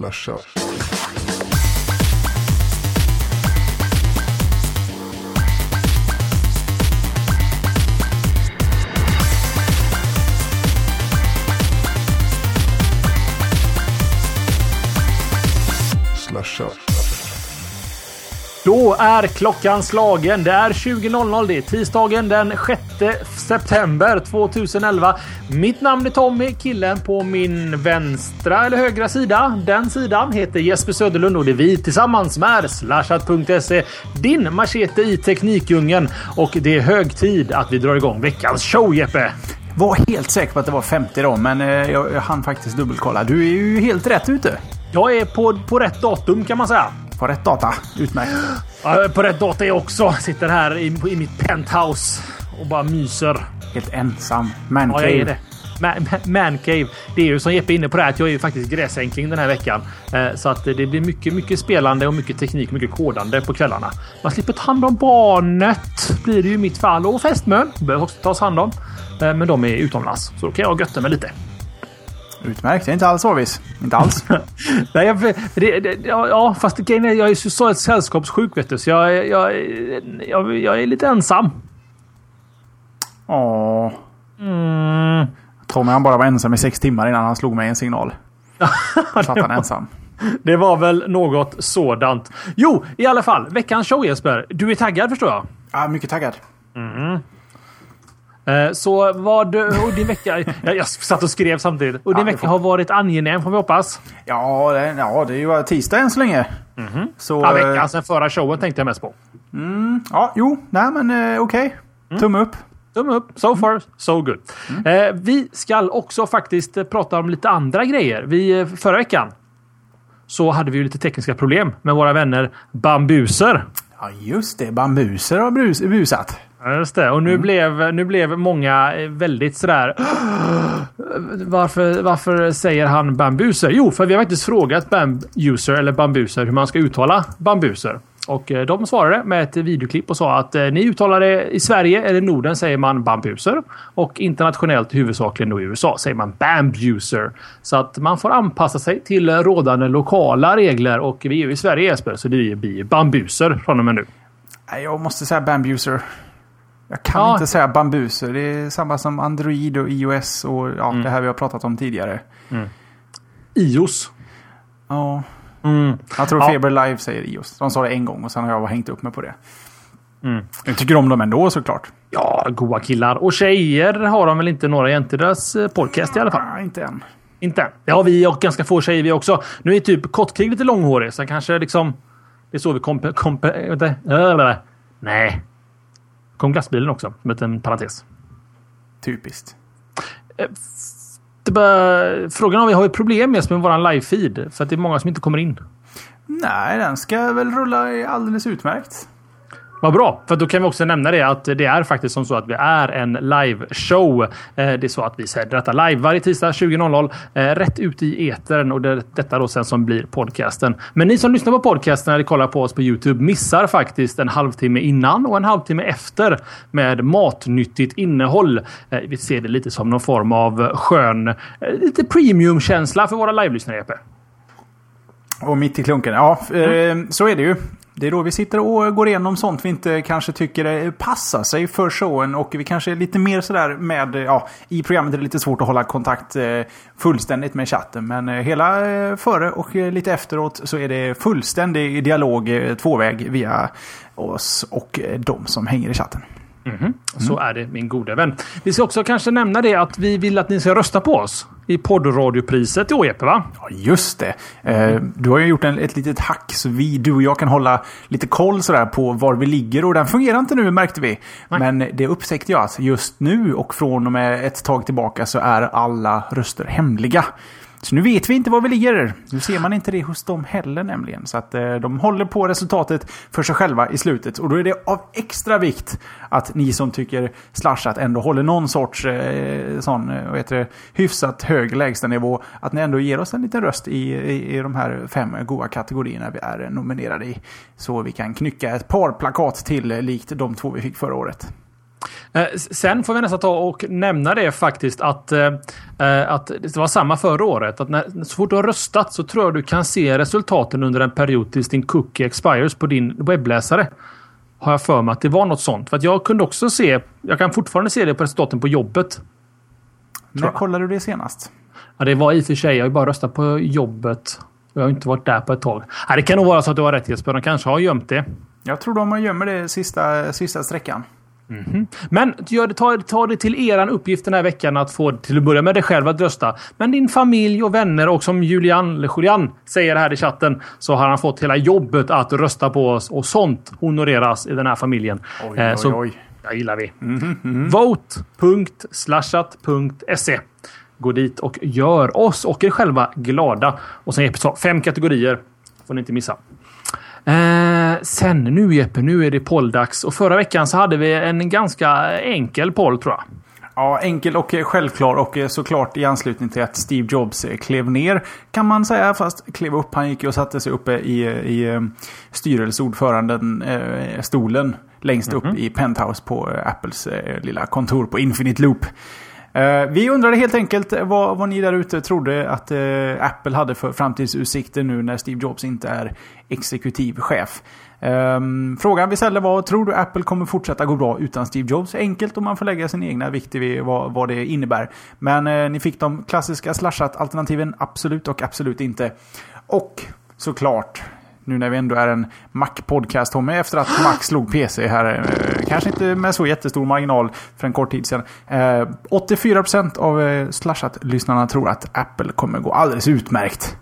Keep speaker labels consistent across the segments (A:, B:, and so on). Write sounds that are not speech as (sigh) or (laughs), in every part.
A: Slasha. Slasha.
B: Då är klockan slagen. Det är 20.00. Det är tisdagen den 6 september 2011. Mitt namn är Tommy. Killen på min vänstra eller högra sida. Den sidan heter Jesper Söderlund och det är vi tillsammans är slashat.se. Din machete i teknikdjungeln. Och det är hög tid att vi drar igång veckans show Jeppe.
C: Var helt säker på att det var 50 då, men eh, jag, jag hann faktiskt dubbelkolla. Du är ju helt rätt ute.
B: Jag är på, på rätt datum kan man säga.
C: På rätt data. Utmärkt.
B: Ja, på rätt data jag också. Sitter här i, i mitt penthouse och bara myser.
C: Helt ensam.
B: Ja,
C: Mancave.
B: jag är det. Man, man- mancave. Det är ju som Jeppe är inne på det här att jag är ju faktiskt gräsänkling den här veckan. Eh, Så att det blir mycket, mycket spelande och mycket teknik, mycket kodande på kvällarna. Man slipper ta hand om barnet. Blir det ju i mitt fall. Och fästmön behöver också tas hand om. Eh, Men de är utomlands. Så då kan jag götta mig lite.
C: Utmärkt. Det är inte alls avis. Inte alls. (laughs)
B: Nej, jag, det, det, ja, ja, fast grejen är jag är så ett sällskapssjuk vet du. Så jag, jag, jag, jag är lite ensam.
C: Åh.
B: Mm.
C: Tommy han bara var ensam i sex timmar innan han slog mig en signal. (laughs) Satt han ensam.
B: Det var väl något sådant. Jo, i alla fall. Veckans show Jesper. Du är taggad förstår jag.
C: Ja, mycket taggad.
B: Eh, Så vad... Och din vecka... (laughs) Jag, jag satt och skrev samtidigt. Och din
C: Ja,
B: vecka
C: får-
B: har varit angenäm får vi hoppas.
C: Ja, det, ja, det är ju tisdag än så länge. Så...
B: Ja,
C: eh,
B: veckan sen förra showen tänkte jag mest på.
C: Ja, jo. Nej, men eh, okej. Tumme upp.
B: Tumme upp. So far, so good. Eh, vi ska också faktiskt eh, prata om lite andra grejer. Vi, eh, förra veckan så hade vi ju lite tekniska problem med våra vänner Bambuser.
C: Ja, just det. Bambuser har brus, busat.
B: Just det. Och nu, blev, nu blev många eh, väldigt sådär... (gasps) Varför, varför säger han bambuser? Jo, för vi har faktiskt frågat bambuser eller bambuser hur man ska uttala bambuser. Och eh, de svarade med ett videoklipp och sa att eh, ni uttalar det i Sverige eller Norden säger man bambuser. Och internationellt huvudsakligen då i USA säger man bambuser. Så att man får anpassa sig till rådande lokala regler och vi är ju i Sverige Jesper så det blir bambuser från och med nu.
C: Jag måste säga bambuser. Jag kan
B: Ja.
C: inte säga bambuser. Det är samma som Android och iOS och ja, det här vi har pratat om tidigare.
B: iOS.
C: Ja.
B: Mm.
C: Jag tror
B: Ja.
C: Feber Live säger iOS. De sa det en gång och sen har jag hängt upp mig på det.
B: Mm.
C: Jag tycker om dem ändå såklart.
B: Ja, goa killar. Och tjejer har de väl inte några jämte deras eh, podcast i alla fall.
C: Nej, inte än.
B: Inte än. Det har vi och ganska få tjejer vi också. Nu är typ Kottkrig lite långhårig, så kanske liksom... Det är så vi kompe vänta. Äh, Nej. Kom glassbilen också, som en parentes.
C: Typiskt.
B: Det är bara, frågan om vi har ett problem med med vår live-feed. För att det är många som inte kommer in.
C: Nej, den ska väl rulla alldeles utmärkt.
B: Vad bra, för då kan vi också nämna det att det är faktiskt som så att vi är en live-show. Eh, Det är så att vi sänder detta live varje tisdag 20.00 eh, rätt ut i etern och det, detta då sen som blir podcasten. Men ni som lyssnar på podcasten eller kollar på oss på Youtube missar faktiskt en halvtimme innan och en halvtimme efter med matnyttigt innehåll. Eh, Vi ser det lite som någon form av skön, lite premium-känsla för våra live-lyssnare.
C: Och mitt i klunken. Ja, eh, så är det ju. Det är då vi sitter och går igenom sånt vi inte kanske tycker passar sig för showen. Och vi kanske är lite mer sådär med... Ja, I programmet är det lite svårt att hålla kontakt eh, fullständigt med chatten. Men eh, hela eh, före och lite efteråt så är det fullständig dialog tvåväg via oss och de som hänger i chatten.
B: Så är det min gode vän. Vi ska också kanske nämna det att vi vill att ni ska rösta på oss i poddradiopriset i år Jeppe va?
C: Ja, just det. Eh, du har ju gjort en, ett litet hack så vi, du och jag kan hålla lite koll sådär på var vi ligger. Och den fungerar inte nu märkte vi. Men det upptäckte jag att just nu och från och med ett tag tillbaka så är alla röster hemliga. Så nu vet vi inte var vi ligger. Nu ser man inte det hos dem heller nämligen. Så att eh, de håller på resultatet för sig själva i slutet. Och då är det av extra vikt att ni som tycker slashat ändå håller någon sorts eh, sån, eh, vad heter det, hyfsat hög lägstanivå. Att ni ändå ger oss en liten röst i, i, i de här fem goda kategorierna vi är nominerade i. Så vi kan knycka ett par plakat till eh, likt de två vi fick förra året.
B: Eh, sen får vi nästan ta och nämna det faktiskt att, eh, eh, att det var samma förra året. Att när, så fort du har röstat så tror jag du kan se resultaten under en period tills din cookie expires på din webbläsare. Har jag för mig att det var något sånt. För att jag kunde också se, jag kan fortfarande se det på resultaten på jobbet.
C: När kollade du det senast?
B: Ja, det var i och för sig, jag har ju bara röstat på jobbet. Jag har inte varit där på ett tag. Ja, det kan nog vara så att du har rätt Jesper, de kanske har gömt det.
C: Jag tror de gömmer det sista, sista sträckan.
B: Mm -hmm. Men ta, ta det till eran uppgift den här veckan att få till att börja med dig själv att rösta. Men din familj och vänner och som Julian, eller Julian säger här i chatten så har han fått hela jobbet att rösta på oss och sånt honoreras i den här familjen.
C: Oj, oj, så, oj.
B: Det gillar vi. Mm -hmm. Vote.slashat.se Gå dit och gör oss och er själva glada. Och sen fem kategorier. Får ni inte missa. Eh, sen nu Jeppe, nu är det polldags. Och förra veckan så hade vi en ganska enkel poll tror jag.
C: Ja, enkel och självklar och såklart i anslutning till att Steve Jobs klev ner kan man säga. Fast klev upp. Han gick och satte sig uppe i, i eh, styrelseordföranden eh, stolen längst upp mm -hmm. i penthouse på eh, Apples eh, lilla kontor på Infinite Loop. Eh, vi undrade helt enkelt vad, vad ni där ute trodde att eh, Apple hade för framtidsutsikter nu när Steve Jobs inte är exekutiv chef. Ehm, frågan vi ställde var, tror du Apple kommer fortsätta gå bra utan Steve Jobs? Enkelt om man får lägga sin egna vikt vid vad, vad det innebär. Men eh, ni fick de klassiska slashat-alternativen, absolut och absolut inte. Och såklart, nu när vi ändå är en Mac-podcast Tommy, efter att Mac slog PC här. Eh, kanske inte med så jättestor marginal för en kort tid sedan. Eh, 84% av eh, Slashat-lyssnarna tror att Apple kommer gå alldeles utmärkt.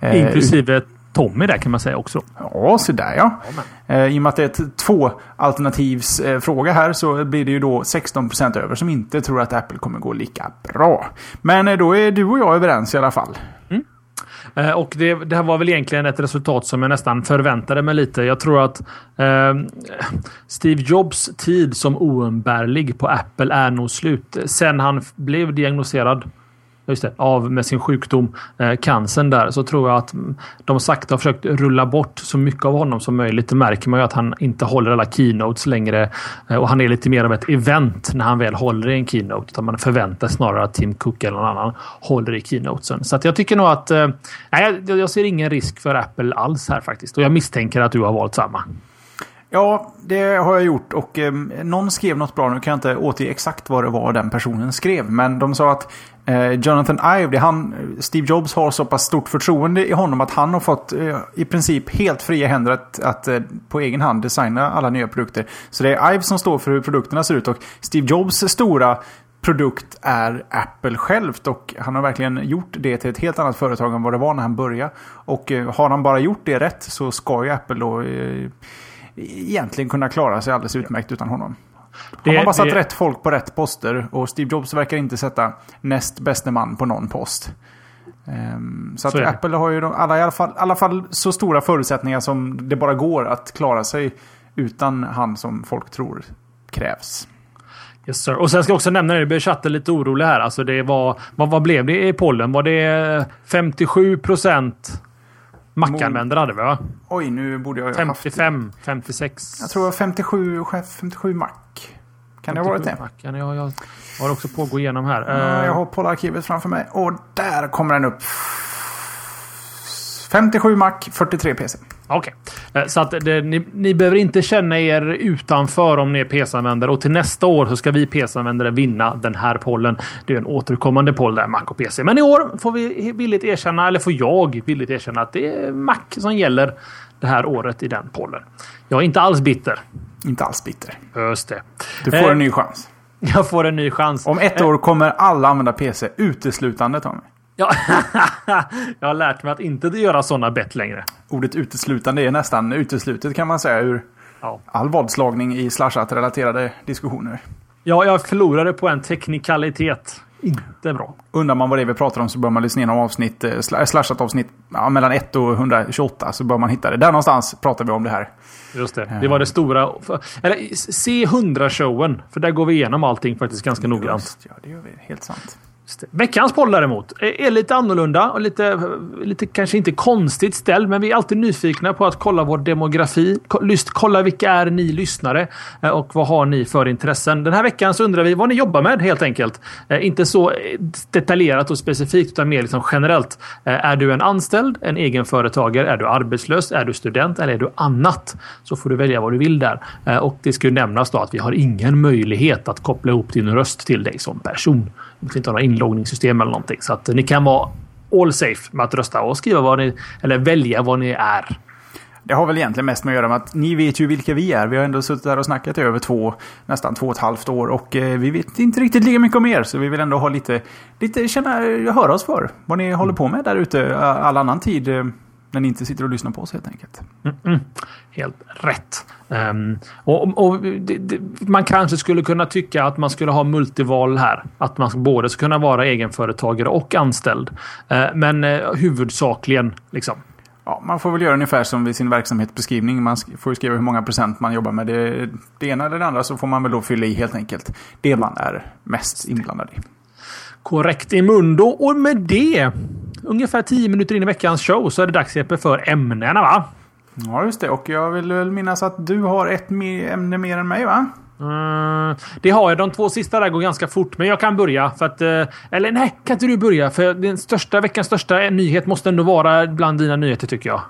B: Eh, Inklusive Tommy där kan man säga också.
C: Ja, så där ja. Eh, I och med att det är ett två alternativsfråga här så blir det ju då 16% över som inte tror att Apple kommer gå lika bra. Men eh, då är du och jag överens i alla fall.
B: Eh, Eh, och det, det, här var väl egentligen ett resultat som jag nästan förväntade mig lite. Jag tror att eh, Steve Jobs tid som oumbärlig på Apple är nog slut. Sen han blev diagnostiserad just det, av med sin sjukdom, eh, cancern där, så tror jag att de sakta har försökt rulla bort så mycket av honom som möjligt. Det märker man ju att han inte håller alla keynotes längre eh, och han är lite mer av ett event när han väl håller i en keynote. Utan man förväntar snarare att Tim Cook eller någon annan håller i keynotesen. Så att jag tycker nog att eh, nej, jag ser ingen risk för Apple alls här faktiskt. Och jag misstänker att du har valt samma.
C: Ja, det har jag gjort och eh, någon skrev något bra. Nu kan jag inte återge exakt vad det var den personen skrev. Men de sa att eh, Jonathan Ive, han, eh, Steve Jobs har så pass stort förtroende i honom att han har fått eh, i princip helt fria händer att, att eh, på egen hand designa alla nya produkter. Så det är Ive som står för hur produkterna ser ut och Steve Jobs stora produkt är Apple självt och han har verkligen gjort det till ett helt annat företag än vad det var när han började. Och eh, har han bara gjort det rätt så ska ju Apple då eh, egentligen kunna klara sig alldeles utmärkt utan honom. Det, Har man bara satt det... rätt folk på rätt poster och Steve Jobs verkar inte sätta näst bäste man på någon post. Um, så, så att Apple har ju alla, i alla, fall, alla fall så stora förutsättningar som det bara går att klara sig utan han som folk tror krävs.
B: Yes sir. Och sen ska jag också nämna det, blev chatten lite orolig här. Alltså det var, vad, vad blev det i pollen? Var det 57 procent Mac-användare hade vi va?
C: Oj, nu borde jag
B: 55, haft... 56.
C: Jag tror 57, 57 Mac. Kan det ha varit det? Mac.
B: Ja, jag, jag har också på att gå igenom här.
C: Ja, jag har pollarkivet framför mig. Och där kommer den upp. 57 Mac, 43 PC.
B: Okej, okay. Eh, så att det, ni, ni behöver inte känna er utanför om ni är PC-användare och till nästa år så ska vi PC-användare vinna den här pollen. Det är en återkommande poll där, Mac och PC. Men i år får vi villigt erkänna, eller får jag villigt erkänna att det är Mac som gäller det här året i den pollen. Jag är inte alls bitter.
C: Inte alls bitter.
B: Just det.
C: Du får eh, en ny chans. (laughs)
B: Jag får en ny chans.
C: Om ett år kommer alla använda PC uteslutande, Tommy.
B: Ja, (laughs) jag har lärt mig att inte göra sådana bett längre.
C: Ordet uteslutande är nästan uteslutet kan man säga ur ja. all vadslagning i slashat-relaterade diskussioner.
B: Ja, jag förlorade på en teknikalitet. Inte bra.
C: Undrar man vad det är vi pratar om så bör man lyssna igenom avsnitt, eh, slashat avsnitt ja, mellan 1 och 128 så bör man hitta det. Där någonstans pratar vi om det här.
B: Just det. Det var det stora. Eller se 100-showen. För där går vi igenom allting faktiskt ganska noggrant.
C: Ja, det gör vi. Helt sant.
B: Veckans poll däremot är lite annorlunda och lite, lite kanske inte konstigt ställd, men vi är alltid nyfikna på att kolla vår demografi. Kolla vilka är ni lyssnare eh, och vad har ni för intressen? Den här veckan så undrar vi vad ni jobbar med helt enkelt. Eh, inte så eh, detaljerat och specifikt utan mer liksom generellt. Är du en anställd, en egenföretagare, är du arbetslös, är du student eller är du annat? Så får du välja vad du vill där. Och det ska ju nämnas då att vi har ingen möjlighet att koppla ihop din röst till dig som person. Vi inte ha några inloggningssystem eller någonting. Så att ni kan vara all safe med att rösta och skriva vad ni, eller välja vad ni är.
C: Det har väl egentligen mest med att göra med att ni vet ju vilka vi är. Vi har ändå suttit här och snackat i över två, nästan två och ett halvt år och eh, vi vet inte riktigt lika mycket om er. Så vi vill ändå ha lite, lite känna, höra oss för vad ni håller på med där ute all annan tid. Eh, när ni inte sitter och lyssnar på oss helt enkelt.
B: Mm -mm. Helt rätt. Um, och, och det, det, Man kanske skulle kunna tycka att man skulle ha multival här. Att man både ska kunna vara egenföretagare och anställd. Uh, men uh, huvudsakligen liksom.
C: Ja, man får väl göra ungefär som vid sin verksamhetsbeskrivning. Man får skriva hur många procent man jobbar med. Det, det ena eller det andra så får man väl då fylla i helt enkelt. Det man är mest inblandad i.
B: Korrekt i mundo. Och med det, ungefär 10 minuter in i veckans show, så är det dags Jeppe för ämnena va?
C: Ja, just det. Och jag vill väl minnas att du har ett ämne mer än mig va?
B: Mm, det har jag. De två sista där går ganska fort, men jag kan börja. För att, eh, eller nej, kan inte du börja? För den största, veckans största nyhet måste ändå vara bland dina nyheter tycker jag.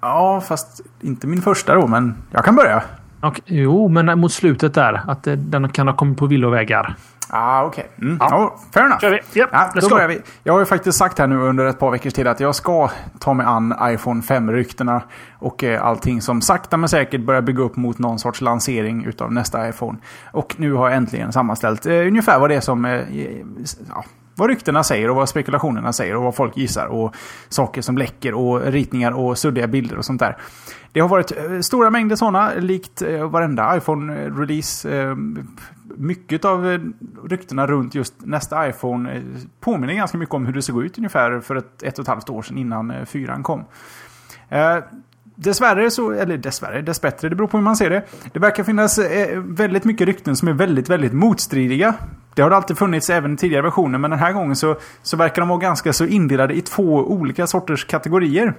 C: Ja, fast inte min första då, men jag kan börja.
B: Och, jo, men mot slutet där. Att eh, den kan ha kommit på villovägar.
C: Ah, okej. Okay. Mm. Ja. Oh, fair enough.
B: Kör vi. Yep, ja,
C: då börjar vi. Jag har ju faktiskt sagt här nu under ett par veckors tid att jag ska ta mig an iPhone 5-ryktena och eh, allting som sakta men säkert börjar bygga upp mot någon sorts lansering utav nästa iPhone. Och nu har jag äntligen sammanställt eh, ungefär vad det är som eh, ja, vad ryktena säger och vad spekulationerna säger och vad folk gissar och saker som läcker och ritningar och suddiga bilder och sånt där. Det har varit eh, stora mängder sådana, likt eh, varenda iPhone-release. Eh, mycket av ryktena runt just nästa iPhone påminner ganska mycket om hur det såg ut ungefär för ett, ett och ett halvt år sedan innan fyran kom. Dessvärre, så, eller dessvärre, dessbättre, det beror på hur man ser det. Det verkar finnas eh, väldigt mycket rykten som är väldigt, väldigt motstridiga. Det har det alltid funnits även i tidigare versioner, men den här gången så, så verkar de vara ganska så indelade i två olika sorters kategorier.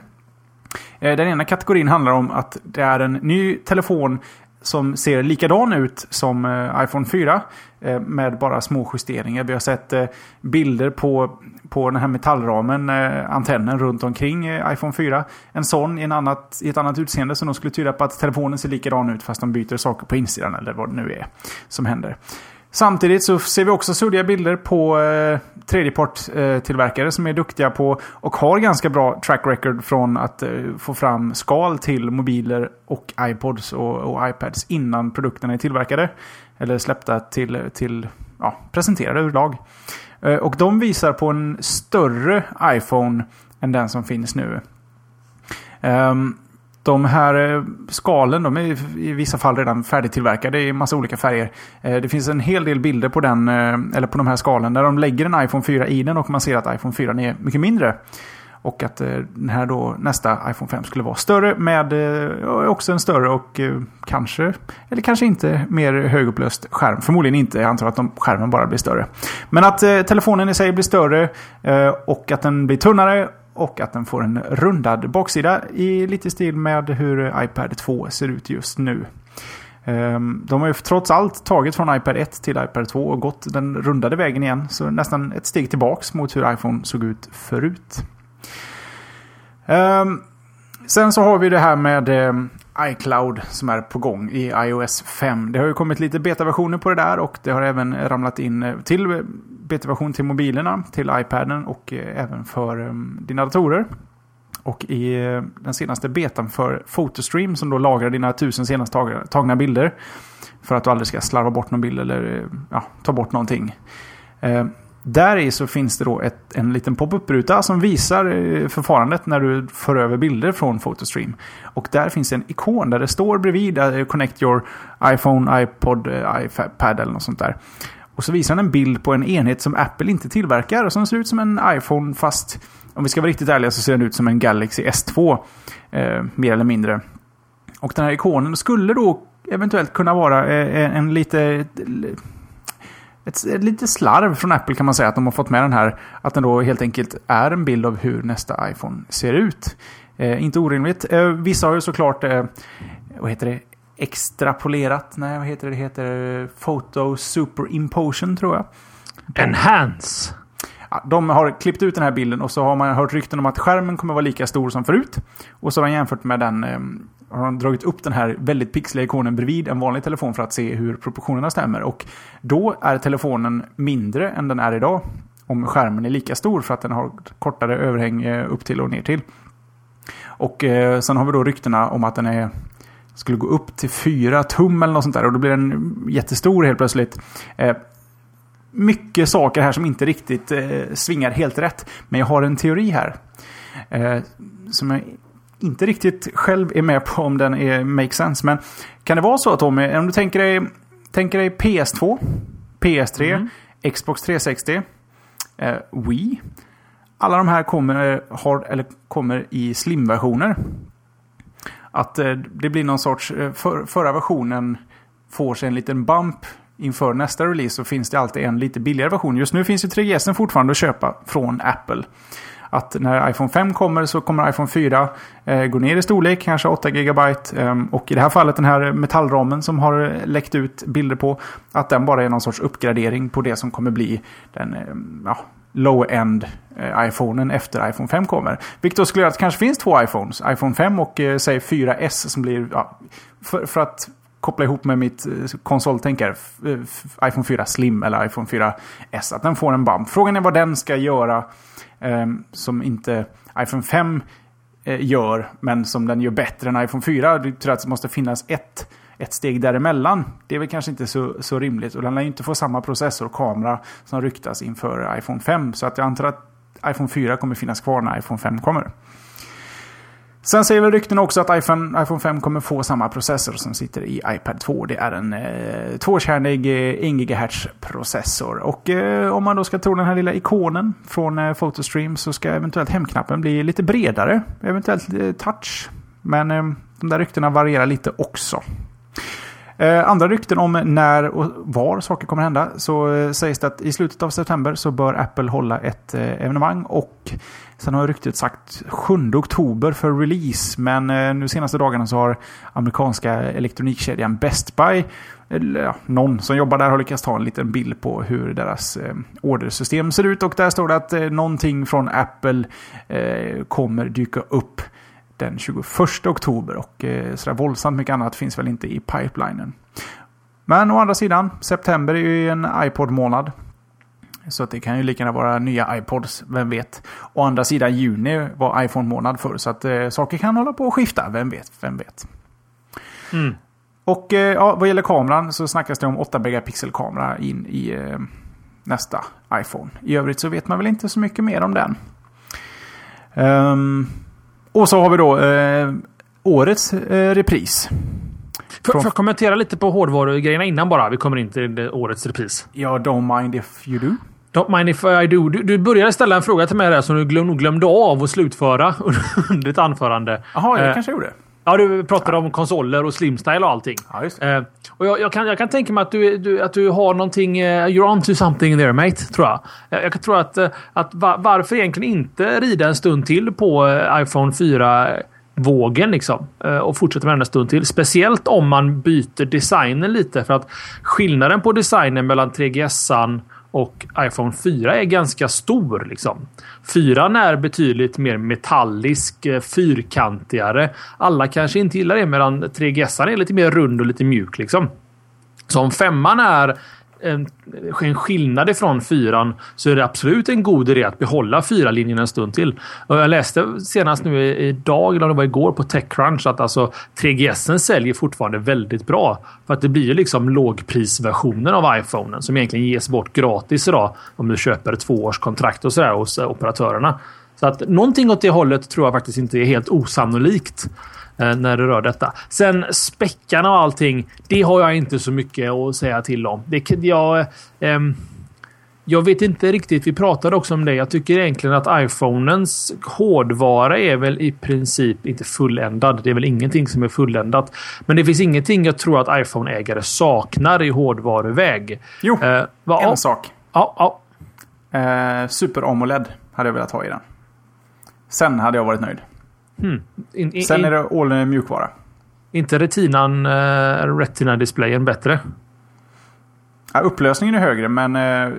C: Eh, den ena kategorin handlar om att det är en ny telefon som ser likadan ut som eh, iPhone 4. Eh, med bara små justeringar. Vi har sett eh, bilder på, på den här metallramen, eh, antennen runt omkring eh, iPhone 4. En sån i, en annat, i ett annat utseende som då skulle tyda på att telefonen ser likadan ut fast de byter saker på insidan eller vad det nu är som händer. Samtidigt så ser vi också suddiga bilder på eh, tredjepartstillverkare eh, som är duktiga på och har ganska bra track record från att eh, få fram skal till mobiler och iPods och, och, iPads innan produkterna är tillverkade. Eller släppta till, till ja, presenterade överlag. Eh, och de visar på en större iPhone än den som finns nu. Um, de här eh, skalen de är i vissa fall redan färdigtillverkade i massa olika färger. Eh, det finns en hel del bilder på, den, eh, eller på de här skalen där de lägger en iPhone 4 i den och man ser att iPhone 4 är mycket mindre. Och att den här då, nästa iPhone 5 skulle vara större med också en större och kanske, eller kanske inte, mer högupplöst skärm. Förmodligen inte, jag antar att de, skärmen bara blir större. Men att telefonen i sig blir större och att den blir tunnare och att den får en rundad baksida i lite stil med hur iPad 2 ser ut just nu. Ehm, de har ju trots allt tagit från iPad 1 till iPad 2 och gått den rundade vägen igen. Så nästan ett steg tillbaks mot hur iPhone såg ut förut. Ehm, sen så har vi det här med eh, iCloud som är på gång i iOS 5. Det har ju kommit lite betaversioner på det där och det har även ramlat in eh, till eh, betaversion till mobilerna, till iPaden och eh, även för ehm, dina datorer. Och i eh, den senaste betan för Photostream som då lagrar dina tusen senast tagna bilder. För att du aldrig ska slarva bort någon bild eller eh, ja, ta bort någonting. Eh, där i så finns det då ett, en liten pop-up-ruta som visar eh, förfarandet när du för över bilder från Photostream. Och där finns en ikon där det står bredvid Connect your iPhone, iPod, eh, iPad eller något sånt där. Och så visar han en bild på en enhet som Apple inte tillverkar och som ser ut som en iPhone fast om vi ska vara riktigt ärliga så ser den ut som en Galaxy S2. Eh, mer eller mindre. Och den här ikonen skulle då eventuellt kunna vara eh, en lite ett, ett lite slarv från Apple kan man säga att de har fått med den här. Att den då helt enkelt är en bild av hur nästa iPhone ser ut. Eh, inte orimligt. Eh, vissa har ju såklart, eh, vad heter det, extrapolerat. Nej, vad heter det? Det heter Photo Superimposition tror jag.
B: Enhance.
C: Ja, de har klippt ut den här bilden och så har man hört rykten om att skärmen kommer vara lika stor som förut. Och så har de jämfört med den, eh, har de dragit upp den här väldigt pixliga ikonen bredvid en vanlig telefon för att se hur proportionerna stämmer. Och då är telefonen mindre än den är idag. Om skärmen är lika stor för att den har kortare överhäng eh, upp till och ner till. Och eh, sen har vi då ryktena om att den är skulle gå upp till 4 tum eller något sånt där. Och då blir den jättestor helt plötsligt. Eh, mycket saker här som inte riktigt eh, svingar helt rätt. Men jag har en teori här. Eh, som jag inte riktigt själv är med på om den är make sense. Men kan det vara så Tommy, om du tänker dig, tänker dig PS2, PS3, mm. Xbox 360, eh, Wii. Alla de här kommer, har, eller kommer i slim-versioner. Att eh, det blir någon sorts, eh, för, förra versionen får sig en liten bump inför nästa release så finns det alltid en lite billigare version. Just nu finns ju 3GS fortfarande att köpa från Apple. Att när iPhone 5 kommer så kommer iPhone 4 eh, gå ner i storlek, kanske 8 GB. Eh, och i det här fallet den här metallramen som har eh, läckt ut bilder på. Att den bara är någon sorts uppgradering på det som kommer bli den eh, ja, low-end eh, iPhonen efter iPhone 5 kommer. Vilket då skulle göra att det kanske finns två iPhones. iPhone 5 och eh, säg 4S som blir... Ja, för, för, att koppla ihop med mitt eh, konsoltänkare. Eh, iPhone 4 Slim eller iPhone 4S. Att den får en bump. Frågan är vad den ska göra eh, som inte iPhone 5 eh, gör. Men som den gör bättre än iPhone 4. Du tror att det måste finnas ett, ett steg däremellan. Det är väl kanske inte så, så rimligt. Och den lär ju inte få samma processor och kamera som ryktas inför iPhone 5. Så att jag antar att iPhone 4 kommer finnas kvar när iPhone 5 kommer. Sen säger väl rykten också att iPhone, iPhone 5 kommer få samma processor som sitter i iPad 2. Det är en eh, tvåkärnig eh, 1 GHz processor. Och eh, om man då ska tro den här lilla ikonen från eh, Photostream så ska eventuellt hemknappen bli lite bredare. Eventuellt eh, touch. Men eh, de där ryktena varierar lite också. Eh, andra rykten om när och var saker kommer hända så eh, sägs det att i slutet av september så bör Apple hålla ett eh, evenemang och sen har ryktet sagt 7 oktober för release. Men eh, nu senaste dagarna så har amerikanska elektronikkedjan Best Buy eller ja, någon som jobbar där har lyckats ta en liten bild på hur deras eh, ordersystem ser ut. Och där står det att eh, någonting från Apple eh, kommer dyka upp den 21 oktober. Och eh, sådär våldsamt mycket annat finns väl inte i pipelinen. Men å andra sidan, september är ju en iPod-månad. Så det kan ju lika gärna vara nya iPods, vem vet. Å andra sidan, juni var iPhone-månad förr. Så att eh, saker kan hålla på att skifta, vem vet, vem vet. Mm. Och eh, ja, vad gäller kameran så snackas det om 8 megapixel-kamera in i eh, nästa iPhone. I övrigt så vet man väl inte så mycket mer om den. Um, och så har vi då eh, årets eh, repris.
B: Får Från... jag kommentera lite på hårdvarugrejerna innan bara? Vi kommer in till årets repris.
C: Ja, don't mind if you do.
B: Don't mind if I do. Du, du började ställa en fråga till mig där som du glöm, glömde av att slutföra (laughs) under ditt anförande.
C: Jaha, jag eh, kanske gjorde.
B: Ja, du pratade ja. om konsoler och slimstyle och allting.
C: Ja, just eh,
B: och jag, jag, kan, jag kan tänka mig att du, du, att du har någonting... Uh, you're on to something there mate, tror jag. Jag, jag tror att, uh, att var, varför egentligen inte rida en stund till på uh, iPhone 4 vågen liksom. Och fortsätta med den en stund till. Speciellt om man byter designen lite. För att skillnaden på designen mellan 3GS och iPhone 4 är ganska stor. Liksom. 4 är betydligt mer metallisk, eh, fyrkantigare. Alla kanske inte gillar det medan 3GS är lite mer rund och lite mjuk. Liksom. Så om femman är en, en skillnad ifrån fyran så är det absolut en god idé att behålla fyra linjen en stund till. Och jag läste senast nu idag, eller det var igår, på Techcrunch att alltså 3GS säljer fortfarande väldigt bra. För att det blir ju liksom lågprisversionen av iPhonen som egentligen ges bort gratis idag om du köper tvåårskontrakt och sådär hos eh, operatörerna. Så att någonting åt det hållet tror jag faktiskt inte är helt osannolikt. Eh, när det rör detta. Sen späckarna och allting. Det har jag inte så mycket att säga till om. Det, jag, eh, jag vet inte riktigt. Vi pratade också om det. Jag tycker egentligen att iPhonens hårdvara är väl i princip inte fulländad. Det är väl ingenting som är fulländat. Men det finns ingenting jag tror att iPhone-ägare saknar i hårdvaruväg.
C: Jo, eh, va, en sak.
B: Ja, ja.
C: Eh, Super AMOLED hade jag velat ha i den. Sen hade jag varit nöjd. Hmm. In, in, Sen är det all mjukvara.
B: Inte retinan, uh, retina-displayen bättre?
C: Ja, upplösningen är högre, men uh,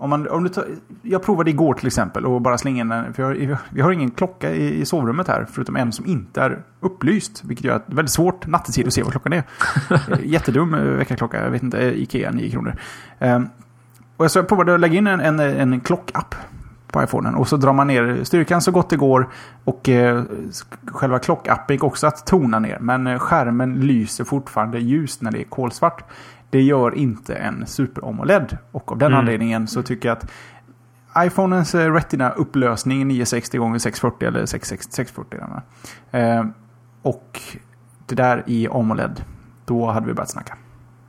C: om man, om du tar, jag provade igår till exempel och bara slänga in en... För jag, vi har ingen klocka i, i sovrummet här, förutom en som inte är upplyst. Vilket gör att det är väldigt svårt nattetid att se vad klockan är. (laughs) Jättedum eh, väckarklocka, jag vet inte, Ikea 9 kronor. Um, och så jag provade att lägga in en, en, en klockapp på iPhonen. Och så drar man ner styrkan så gott det går. Och eh, själva klockappen gick också att tona ner. Men eh, skärmen lyser fortfarande ljust när det är kolsvart. Det gör inte en Super AMOLED. Och av den mm. anledningen så tycker jag att iPhonens eh, Retina-upplösning 960 x 640 eller 660, 640. Eh, och det där i AMOLED. Då hade vi börjat snacka.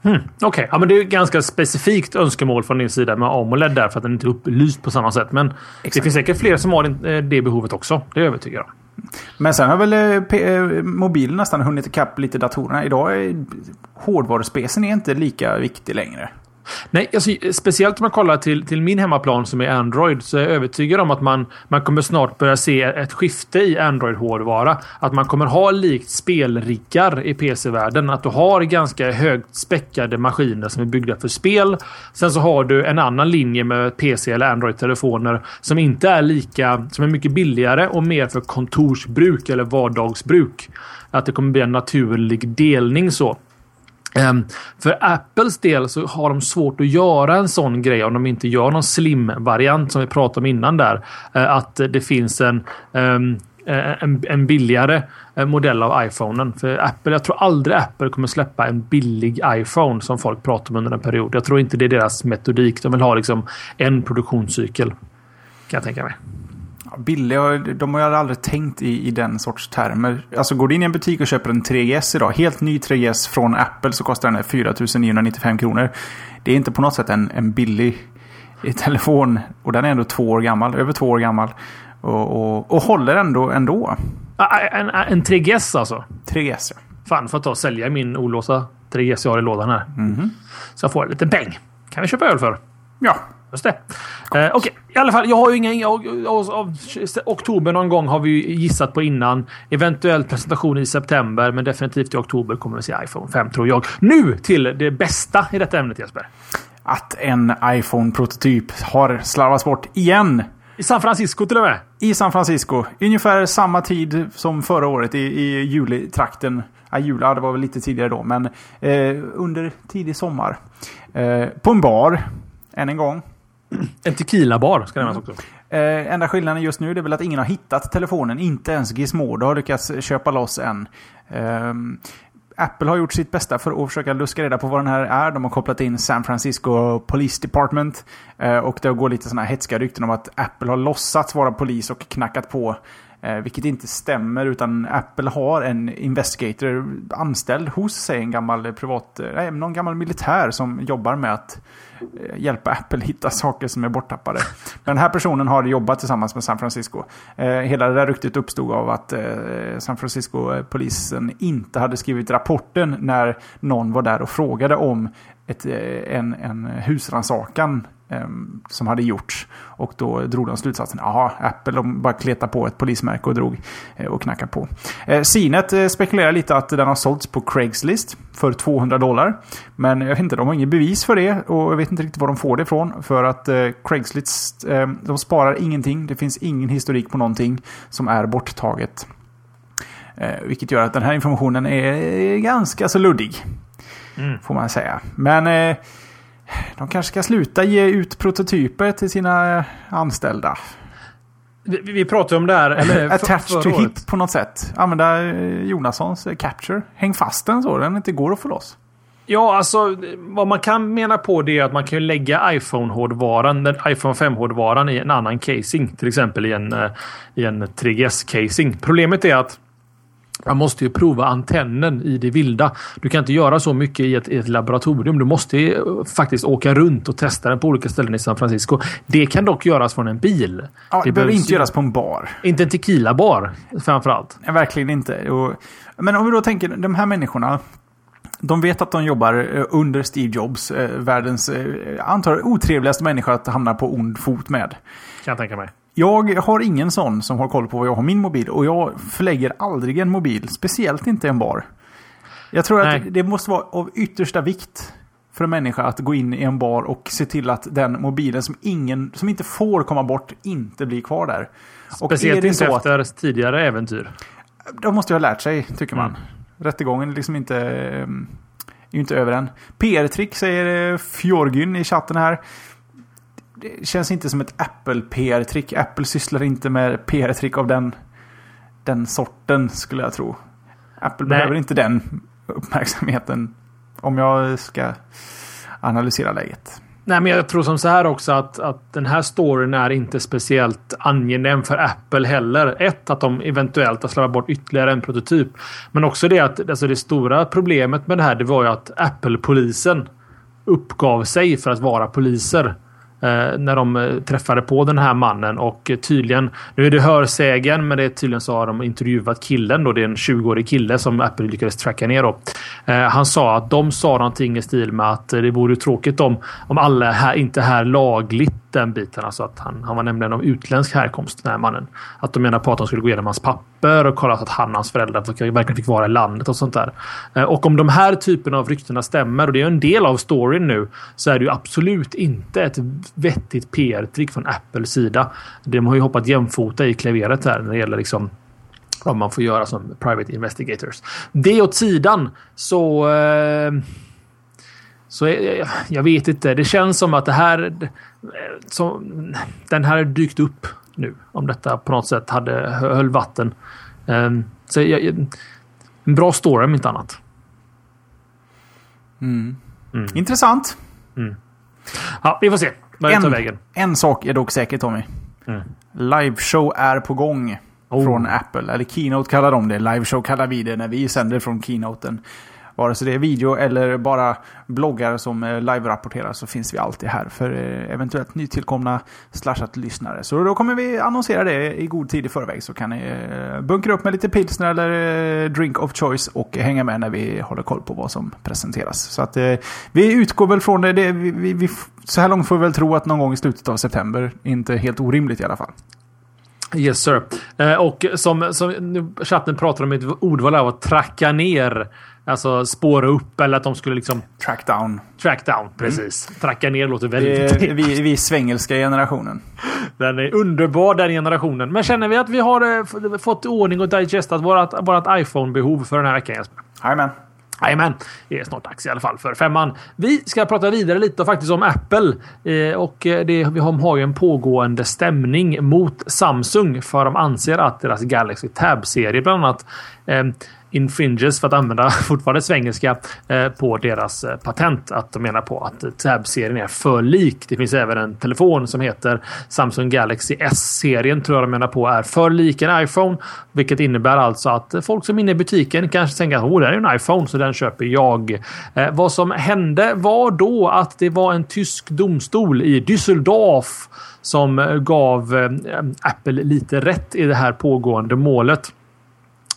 B: Hmm, Okej, okay. ja, men det är ganska specifikt önskemål från din sida med AMOLED där för att den inte är upplyst på samma sätt. Men Exakt. det finns säkert fler som har eh, det behovet också. Det är jag övertygad om.
C: Men sen har väl eh, eh, mobilen nästan hunnit ikapp lite datorerna. Idag är hårdvaruspecen inte lika viktig längre.
B: Nej, alltså, speciellt om man kollar till, till min hemmaplan som är Android så är jag övertygad om att man, man kommer snart börja se ett skifte i Android-hårdvara. Att man kommer ha likt spelriggar i PC-världen. Att du har ganska högt späckade maskiner som är byggda för spel. Sen så har du en annan linje med PC eller Android-telefoner som inte är lika, som är mycket billigare och mer för kontorsbruk eller vardagsbruk. Att det kommer bli en naturlig delning så. Ehm, för Apples del så har de svårt att göra en sån grej om de inte gör någon slim-variant som vi pratade om innan där. Eh, att det finns en, ehm, eh, en, en, billigare eh, modell av iPhonen. För Apple, jag tror aldrig Apple kommer släppa en billig iPhone som folk pratar om under en period. Jag tror inte det är deras metodik. De vill ha liksom en produktionscykel. Kan jag tänka mig.
C: Billiga, de har aldrig tänkt i, i den sorts termer. Alltså går du in i en butik och köper en 3GS idag, helt ny 3GS från Apple så kostar den 4 995 kronor. Det är inte på något sätt en, en billig telefon. Och den är ändå två år gammal, över två år gammal. Och, och, och håller ändå ändå.
B: En, en 3GS alltså?
C: 3GS ja.
B: Fan, får ta och sälja min olåsta 3GS jag har i lådan här. Mm -hmm. Så jag får en liten peng. Kan vi köpa öl för?
C: Ja,
B: Just det. Eh, Okej, okay. i alla fall. Jag har ju. Jag, av, oktober någon gång har vi gissat på innan. Eventuellt presentation i september, men definitivt i oktober kommer vi se iPhone 5 tror jag. Nu till det bästa i detta ämnet Jesper.
C: Att en iPhone-prototyp har slarvats bort igen.
B: I San Francisco till och med.
C: I San Francisco. Ungefär samma tid som förra året i, i julitrakten. Ja, jul, ja, det var väl lite tidigare då, men eh, under tidig sommar. Eh, på en bar, än en gång.
B: En tequila-bar ska nämnas också.
C: Eh, enda skillnaden just nu är väl att ingen har hittat telefonen. Inte ens Gizmodo har lyckats köpa loss än. Eh, Apple har gjort sitt bästa för att försöka luska reda på vad den här är. De har kopplat in San Francisco Police Department. Eh, och det går lite sådana här hetska rykten om att Apple har låtsats vara polis och knackat på Eh, vilket inte stämmer utan Apple har en investigator anställd hos sig en gammal privat, eh, nej, någon gammal militär som jobbar med att eh, hjälpa Apple hitta saker som är borttappade. Men den här personen har jobbat tillsammans med San Francisco. Hela det där ryktet uppstod av att San Francisco-polisen inte hade skrivit rapporten när någon var där och frågade om ett, en, en husransakan som hade gjorts. Och då drog de slutsatsen, ja, Apple de bara kletade på ett polismärke och drog eh, och knackade på. Eh, Sinet eh, spekulerar lite att den har sålts på Craigslist för 200 dollar. Men jag vet inte, de har inget bevis för det och jag vet inte riktigt var de får det ifrån. För att Craigslist, de sparar ingenting. Det finns ingen historik på någonting som är borttaget. Vilket gör att den här informationen är ganska så luddig. Mm. Får man säga. Men de kanske ska sluta ge ut prototyper till sina anställda.
B: Vi, vi pratade om det här.
C: Eller (laughs) attached to hip på något sätt. Använda eh, Jonassons eh, capture. Häng fast den så den inte går att få loss.
B: Ja, alltså vad man kan mena på det är att man kan lägga iPhone-hårdvaran, den iPhone 5-hårdvaran i en annan casing. Till exempel i en, eh, i en 3GS-casing. Problemet är att man måste ju prova antennen i det vilda. Du kan inte göra så mycket i ett, i ett laboratorium. Du måste faktiskt åka runt och testa den på olika ställen i San Francisco. Det kan dock göras från en bil.
C: Ja, det, det behöver inte göras på en bar.
B: Inte en tequila-bar framförallt.
C: Nej, verkligen inte. Och, men om vi då tänker de här människorna. De vet att de jobbar eh, under Steve Jobs, eh, världens, eh, antar otrevligaste människa att hamna på ond fot med. Kan
B: jag tänka mig.
C: Jag har ingen sån som har koll på vad jag har min mobil och jag förlägger aldrig en mobil, speciellt inte en bar. Jag tror Nej. att det måste vara av yttersta vikt för en människa att gå in i en bar och se till att den mobilen som, ingen, som inte får komma bort inte blir kvar där.
B: Speciellt inte efter att, tidigare äventyr.
C: De måste ju ha lärt sig, tycker man. Mm. Rättegången är liksom inte, är inte över än. PR-trick säger Fjorgyn i chatten här det känns inte som ett Apple PR-trick. Apple sysslar inte med PR-trick av den, den sorten skulle jag tro. Apple Nej. behöver inte den uppmärksamheten om jag ska analysera läget.
B: Nej, men jag tror som så här också att, att den här storyn är inte speciellt angenäm för Apple heller. Ett, att de eventuellt har slarvat bort ytterligare en prototyp. Men också det att alltså det stora problemet med det här det var ju att Apple-polisen uppgav sig för att vara poliser. Eh, när de eh, träffade på den här mannen och tydligen, nu är det hörsägen, men det är tydligen så har de intervjuat killen då. Det är en 20-årig kille som Apple lyckades tracka ner då. Eh, han sa att de sa någonting i stil med att det vore tråkigt om, om alla här inte här lagligt den biten. Alltså att han, han var nämligen av utländsk härkomst, den här mannen. Att de menar på att de skulle gå igenom hans papper och kolla så att han och hans föräldrar verkligen fick vara i landet och sånt där. Eh, och om de här typerna av ryktena stämmer och det är en del av storyn nu så är det ju absolut inte ett vettigt PR-trick från Apples sida. De har ju hoppat jämfota i klaveret här när det gäller liksom vad man får göra som private investigators. Det åt sidan så... Eh, så jag, jag vet inte. Det känns som att det här... Så, den här dykt upp nu. Om detta på något sätt hade höll vatten. Um, så jag, en bra story om inte annat.
C: Mm. Mm. Intressant.
B: Mm. Ja, vi får se.
C: En, en sak är dock säker Tommy. Mm. Liveshow är på gång. Oh. Från Apple. Eller Keynote kallar de det. Liveshow kallar vi det när vi sänder från Keynoten. Vare sig det är video eller bara bloggar som eh, live-rapporterar så finns vi alltid här för eh, eventuellt nytillkomna slashat lyssnare. Så då kommer vi annonsera det i god tid i förväg så kan ni eh, bunkra upp med lite pilsner eller drink of choice och hänga med när vi håller koll på vad som presenteras. Så att vi utgår väl från det. det vi, vi, så här långt får vi väl tro att någon gång i slutet av september. Inte helt orimligt i alla fall.
B: Yes sir. och som, som chatten pratar om ett ordval av att tracka ner Alltså spåra upp eller att de skulle liksom...
C: Track down.
B: Track down, mm. precis. Mm. Tracka ner låter väldigt...
C: Det vi, vi svängelska generationen. (laughs)
B: Den är underbar den generationen. Men känner vi att vi har eh, fått ordning och digestat vårt, vårt iPhone-behov för den här veckan Jesper?
C: Jajamän.
B: Jajamän, det är snart dags i alla fall för femman. Vi ska prata vidare lite faktiskt om Apple. Eh, och eh, det, vi har ju en pågående stämning mot Samsung för de anser att deras Galaxy Tab-serie bland annat infringes, för att använda (laughs) fortfarande svengelska, eh, på deras eh, patent. Att de menar på att Tab-serien är för lik. Det finns även en telefon som heter Samsung Galaxy S-serien tror jag de menar på är för lik en iPhone. Vilket innebär alltså att folk som är inne i butiken kanske tänker att oh, det är en iPhone så den köper jag. Eh, vad som hände var då att det var en tysk domstol i Düsseldorf som gav Apple lite rätt i det här pågående målet.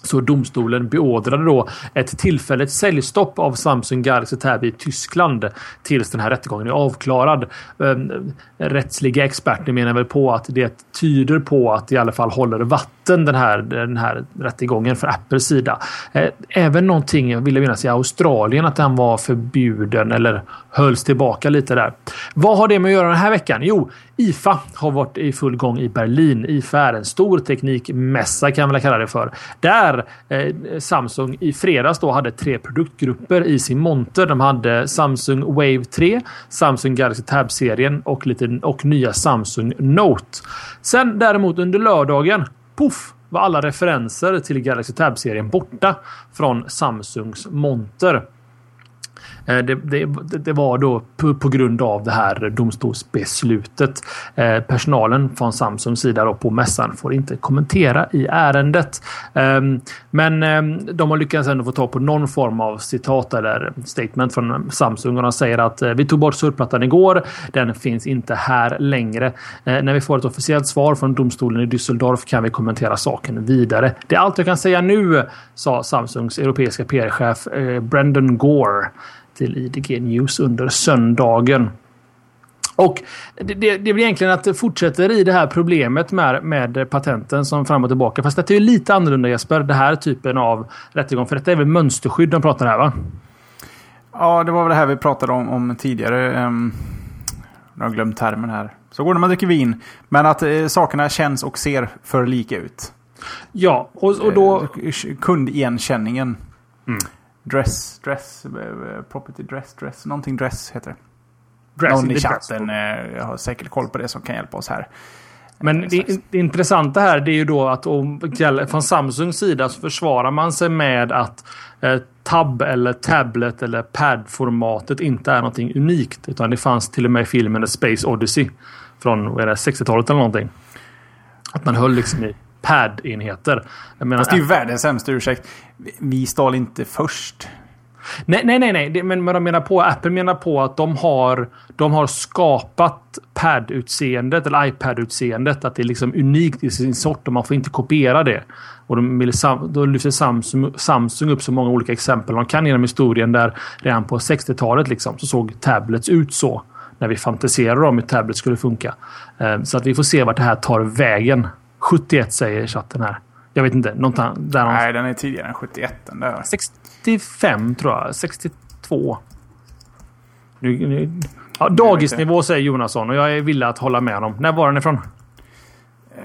B: Så domstolen beordrade då ett tillfälligt säljstopp av Samsung Galaxy Tab i Tyskland tills den här rättegången är avklarad. Ehm, rättsliga experter menar väl på att det tyder på att det i alla fall håller vatten den här, den här rättegången för Apples sida. Eh, även någonting, jag vill minnas i Australien, att den var förbjuden eller hölls tillbaka lite där. Vad har det med att göra den här veckan? Jo, IFA har varit i full gång i Berlin. IFA är en stor teknikmässa kan man kalla det för. Där eh, Samsung i fredags då hade tre produktgrupper i sin monter. De hade Samsung Wave 3, Samsung Galaxy Tab-serien och, lite, och nya Samsung Note. Sen däremot under lördagen, poff, var alla referenser till Galaxy Tab-serien borta från Samsungs monter. Eh, det, det, det, var då på, på, grund av det här domstolsbeslutet. Eh, personalen från Samsungs sida då på mässan får inte kommentera i ärendet. Ehm, men ehm, de har lyckats ändå få ta på någon form av citat eller statement från Samsung och de säger att eh, vi tog bort surfplattan igår. Den finns inte här längre. Eh, när vi får ett officiellt svar från domstolen i Düsseldorf kan vi kommentera saken vidare. Det är allt jag kan säga nu, sa Samsungs europeiska PR-chef Brendan Gore till IDG News under söndagen. Och det, det, det blir egentligen att det fortsätter i det här problemet med, med patenten som fram och tillbaka. Fast det är lite annorlunda Jesper. Det här typen av rättegång. För detta är väl mönsterskydd de pratar här va?
C: Ja, det var väl det här vi pratade om, om tidigare. Um, jag har glömt termen här. Så går det när man dricker vin. Men att eh, sakerna känns och ser för lika ut.
B: Ja, och, och då...
C: Eh, kundigenkänningen. Mm. Dress, dress, eh, property dress, dress. Någonting dress heter det. Dress Någon i chatten eh, har säkert koll på det som kan hjälpa oss här.
B: Men det, det intressanta här det är ju då att om, från Samsungs sida så försvarar man sig med att eh, tab eller tablet eller pad-formatet inte är någonting unikt. Utan det fanns till och med i filmen Space Odyssey. Från 60-talet eller någonting. Att man höll liksom i pad-enheter.
C: Fast det är ju världens sämsta ursäkt. Vi stal inte först.
B: Nej, nej, nej. nej. Det, men, men de menar på, Apple menar på att de har, de har skapat pad-utseendet eller iPad-utseendet. Att det är liksom unikt i sin sort och man får inte kopiera det. Och de vill, då lyfter Samsung, Samsung upp så många olika exempel de kan genom historien där redan på 60-talet liksom, så såg tablets ut så. När vi fantiserade om hur tablets skulle funka. Eh, så att vi får se vart det här tar vägen. 71 säger chatten här. Jag vet inte. Någonstans,
C: där Nej, den är tidigare än 71. Den där.
B: 65 tror jag. 62. Nu, nu. Ja, dagisnivå säger Jonasson och jag är villig att hålla med honom. När var den ifrån?
C: Eh,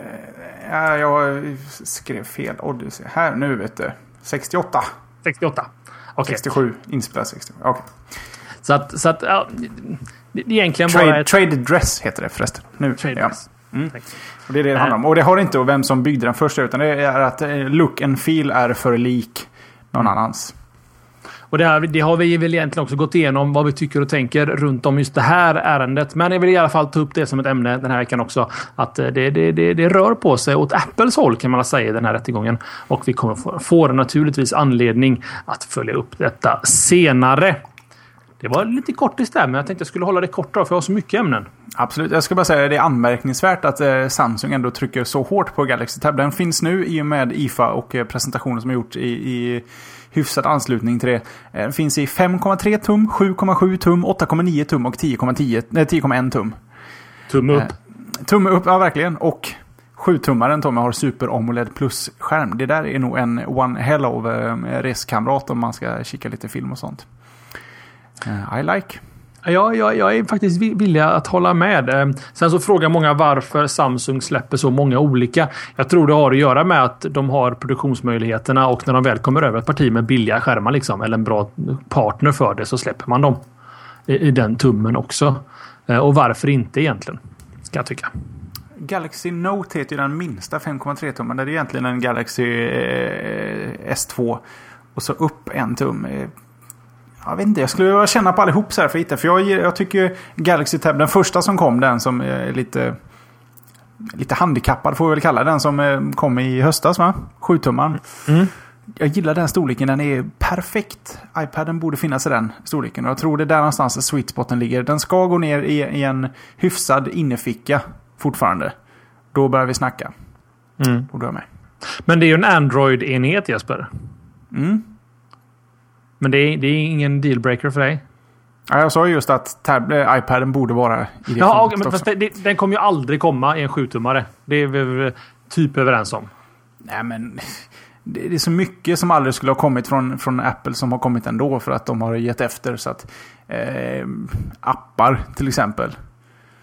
C: ja, jag skrev fel. Odyssey. Här, nu vet du. 68.
B: 68.
C: Okay. 67. Inspelad 67. Okej. Okay.
B: Så att... Så att ja, det är egentligen
C: trade,
B: bara...
C: Ett... Trade dress heter det förresten. Nu.
B: Trade
C: ja.
B: dress.
C: Mm. Och det är det det handlar om. Och det har inte vem som byggde den första utan det är att eh, look and feel är för lik någon annans.
B: Och det, här, det har vi väl egentligen också gått igenom vad vi tycker och tänker runt om just det här ärendet. Men jag vill i alla fall ta upp det som ett ämne den här veckan också. Att eh, det, det, det, rör på sig åt Apples håll kan man säga i den här rättegången. Och vi kommer få, få naturligtvis anledning att följa upp detta senare. Det var lite kortis där, men jag tänkte jag skulle hålla det kort då, för jag har så mycket ämnen.
C: Absolut. Jag ska bara säga att det är anmärkningsvärt att eh, Samsung ändå trycker så hårt på Galaxy Tab. Den finns nu i och med IFA och eh, presentationen som har gjort i, i hyfsad anslutning till det. Den eh, finns i 5,3 tum, 7,7 tum, 8,9 tum och 10,1 tum.
B: Tumme upp.
C: tumme upp, ja verkligen. Och 7-tummaren Tommy har Super AMOLED Plus-skärm. Det där är nog en one hell of reskamrat om man ska kika lite film och sånt. I like.
B: Ja, jag, jag är faktiskt villig att hålla med. Ehm, sen så frågar många varför Samsung släpper så många olika. Jag tror det har att göra med att de har produktionsmöjligheterna och när de väl kommer över ett parti med billiga skärmar liksom, eller en bra partner för det så släpper man dem i, i den tummen också. Ehm, och varför inte egentligen? Ska jag tycka.
C: Galaxy Note heter ju den minsta 5,3 tummen. Det är egentligen en Galaxy eh, S2 och så upp en tum. Jag vet inte, jag skulle vilja känna på allihop så här för att hitta. För jag, jag tycker Galaxy Tab, den första som kom, den som är lite... Lite handikappad får vi väl kalla den som eh, kom i höstas va? 7 tumman. Mm. Jag gillar den storleken, den är perfekt. iPaden borde finnas i den storleken. Och jag tror det är där någonstans sweet spoten ligger. Den ska gå ner i, i en hyfsad inneficka fortfarande. Då börjar vi snacka. Mm. Och då är med.
B: Men det är ju en Android-enhet Jesper. Mm. Men det är, det är ingen dealbreaker för dig?
C: Ja, jag sa just att tab äh, iPaden borde vara i det
B: Ja, men fast det, den kommer ju aldrig komma i en 7-tummare. Det är vi typ överens om.
C: Nej, men (laughs) det är så mycket som aldrig skulle ha kommit från, från Apple som har kommit ändå för att de har gett efter. Så att, eh, appar till exempel.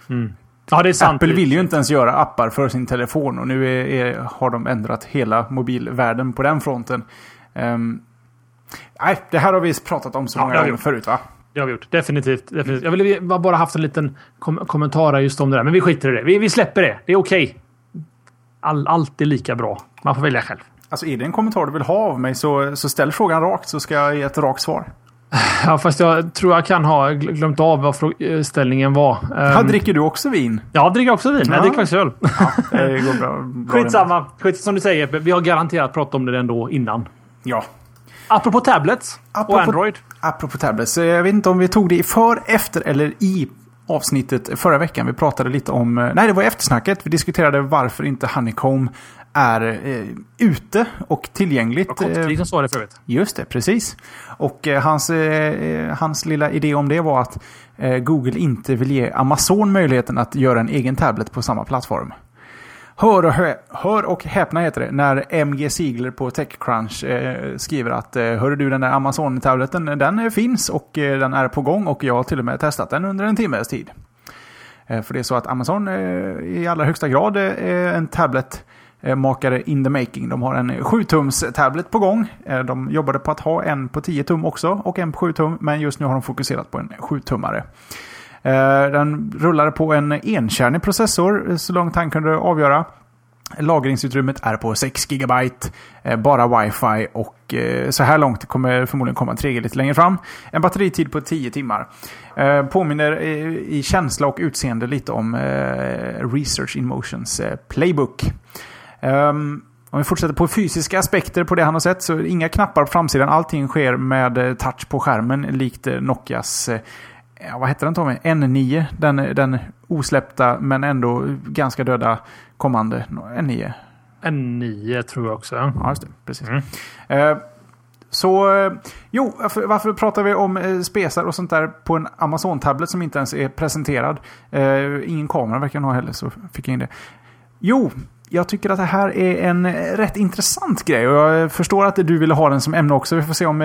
B: Mm. Ja, det är sant.
C: Apple vill ju inte ens göra appar för sin telefon och nu är, är, har de ändrat hela mobilvärlden på den fronten. Um, Nej, det här har vi pratat om så många gånger förut va?
B: Det har vi gjort. Definitivt. definitivt. Jag ville bara haft en liten kom kommentar just om det där. Men vi skiter i det. Vi, vi släpper det. Det är okej. Okay. All, allt är lika bra. Man får välja själv.
C: Alltså är det en kommentar du vill ha av mig så, så ställ frågan rakt så ska jag ge ett rakt svar. (sighs)
B: Ja, fast jag tror jag kan ha glömt av vad frågeställningen var.
C: Ja, um, dricker du också vin?
B: Ja, jag dricker också vin. Ja. Jag dricker faktiskt öl.
C: Ja, det går bra. (laughs)
B: bra Skitsamma. Skit, som du säger, vi har garanterat pratat om det ändå innan.
C: Ja.
B: Apropå tablets apropå, och Android.
C: Apropå tablets. Jag vet inte om vi tog det i för, efter eller i avsnittet förra veckan. Vi pratade lite om... Nej, det var eftersnacket. Vi diskuterade varför inte Honeycomb är eh, ute och tillgängligt. Och
B: Kottvik som sa det förut.
C: Just det, precis. Och eh, hans, eh, hans lilla idé om det var att eh, Google inte vill ge Amazon möjligheten att göra en egen tablet på samma plattform. Hör och, hö, hör och häpna heter det när MG Sigler på Techcrunch eh, skriver att eh, Hör du den där Amazon-tableten, den finns och eh, den är på gång och jag har till och med testat den under en timmes tid. Eh, för det är så att Amazon eh, i allra högsta grad eh, är en tablet eh, makare in the making. De har en 7-tums tablet på gång. De jobbade på att ha en på 10 tum också och en på 7 tum. Men just nu har de fokuserat på en 7-tummare. Eh, den rullade på en enkärnig processor så långt han kunde avgöra. Lagringsutrymmet är på 6 GB, eh, bara wifi och eh, så här långt kommer förmodligen komma 3G lite längre fram. En batteritid på 10 timmar. Påminner i känsla och utseende lite om Research in Motions Playbook. Ehm, om vi fortsätter på fysiska aspekter på det han har sett så inga knappar på framsidan. Allting sker med touch på skärmen likt Nokias ja, vad hette den Tommy? N9. Den, den osläppta men ändå ganska döda kommande N9.
B: N9 tror jag också.
C: Ja, just det. Precis. Mm. Eh, så, jo, varför, pratar vi om eh, spesar och sånt där på en Amazon-tablet som inte ens är presenterad? Eh, ingen kamera verkar den ha heller, så fick jag in det. Jo, jag tycker att det här är en rätt intressant grej och jag förstår att du ville ha den som ämne också. Vi får se om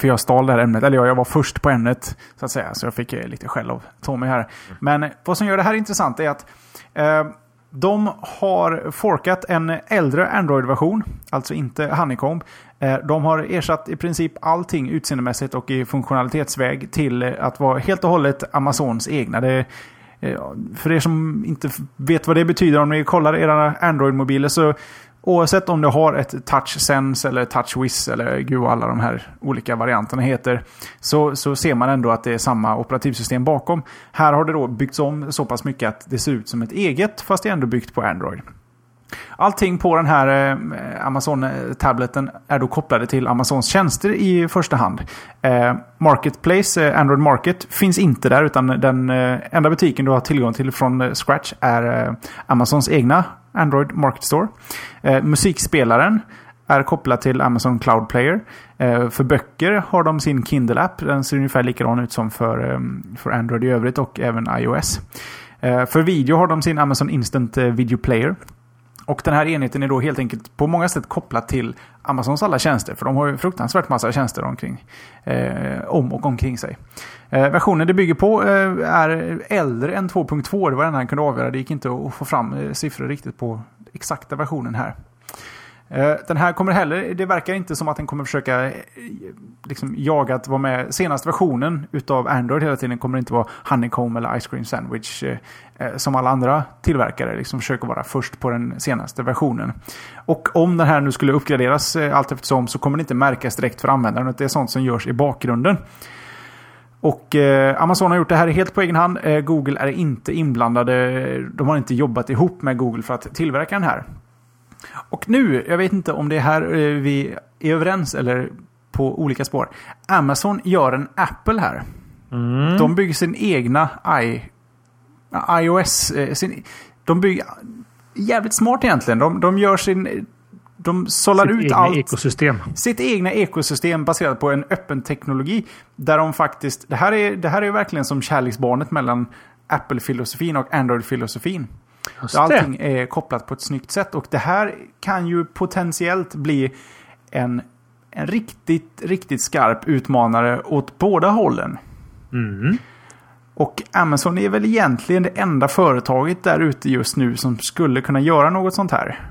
C: för jag stal det här ämnet. Eller jag var först på ämnet. Så att säga. Så jag fick lite skäll av Tommy här. Men vad som gör det här intressant är att eh, de har forkat en äldre Android-version. Alltså inte Honeycomb. Eh, de har ersatt i princip allting utseendemässigt och i funktionalitetsväg till att vara helt och hållet Amazons egna. Det, eh, för er som inte vet vad det betyder, om ni kollar era Android-mobiler så Oavsett om du har ett Touch Sense eller touch wiz eller gud vad alla de här olika varianterna heter. Så, så ser man ändå att det är samma operativsystem bakom. Här har det då byggts om så pass mycket att det ser ut som ett eget fast det är ändå byggt på Android. Allting på den här eh, Amazon-tableten är då kopplade till Amazons tjänster i första hand. Eh, Marketplace, eh, Android Market, finns inte där utan den enda butiken du har tillgång till från Scratch är Amazons egna Android Market Store. Eh, musikspelaren är kopplad till Amazon Cloud Player. Eh, för böcker har de sin Kindle-app. Den ser ungefär likadan ut som för, ehm, för Android i övrigt och även iOS. Eh, för video har de sin Amazon Instant Video Player. Och den här enheten är då helt enkelt på många sätt kopplad till Amazons alla tjänster. För de har ju fruktansvärt massa tjänster omkring, eh, om och omkring sig. Eh, versionen det bygger på eh, är äldre än 2.2. Det var den han kunde avgöra. Det gick inte att få fram eh, siffror riktigt på exakta versionen här. Eh, den här kommer heller, det verkar inte som att den kommer försöka eh, liksom, jaga att vara med. Senaste versionen utav Android hela tiden kommer inte vara Honeycomb eller Ice Cream Sandwich. Eh, eh som alla andra tillverkare liksom försöker vara först på den senaste versionen. Och om den här nu skulle uppgraderas eh, allt eftersom så kommer det inte märkas direkt för användaren. Det är sånt som görs i bakgrunden. Och eh, Amazon har gjort det här helt på egen hand. Eh, Google är inte inblandade. De har inte jobbat ihop med Google för att tillverka den här. Och nu, jag vet inte om det är här eh, vi är överens eller på olika spår. Amazon gör en Apple här. Mm. De bygger sin egna I, iOS. Eh, sin, de bygger jävligt smart egentligen. De, de gör sin... De sållar sitt ut allt.
B: Ekosystem.
C: Sitt egna ekosystem baserat på en öppen teknologi. Där de faktiskt... Det här är, det här är verkligen som kärleksbarnet mellan Apple-filosofin och Android-filosofin. Allting är kopplat på ett snyggt sätt. Och det här kan ju potentiellt bli en, en riktigt, riktigt skarp utmanare åt båda hållen. Mm. Och Amazon är väl egentligen det enda företaget där ute just nu som skulle kunna göra något sånt här.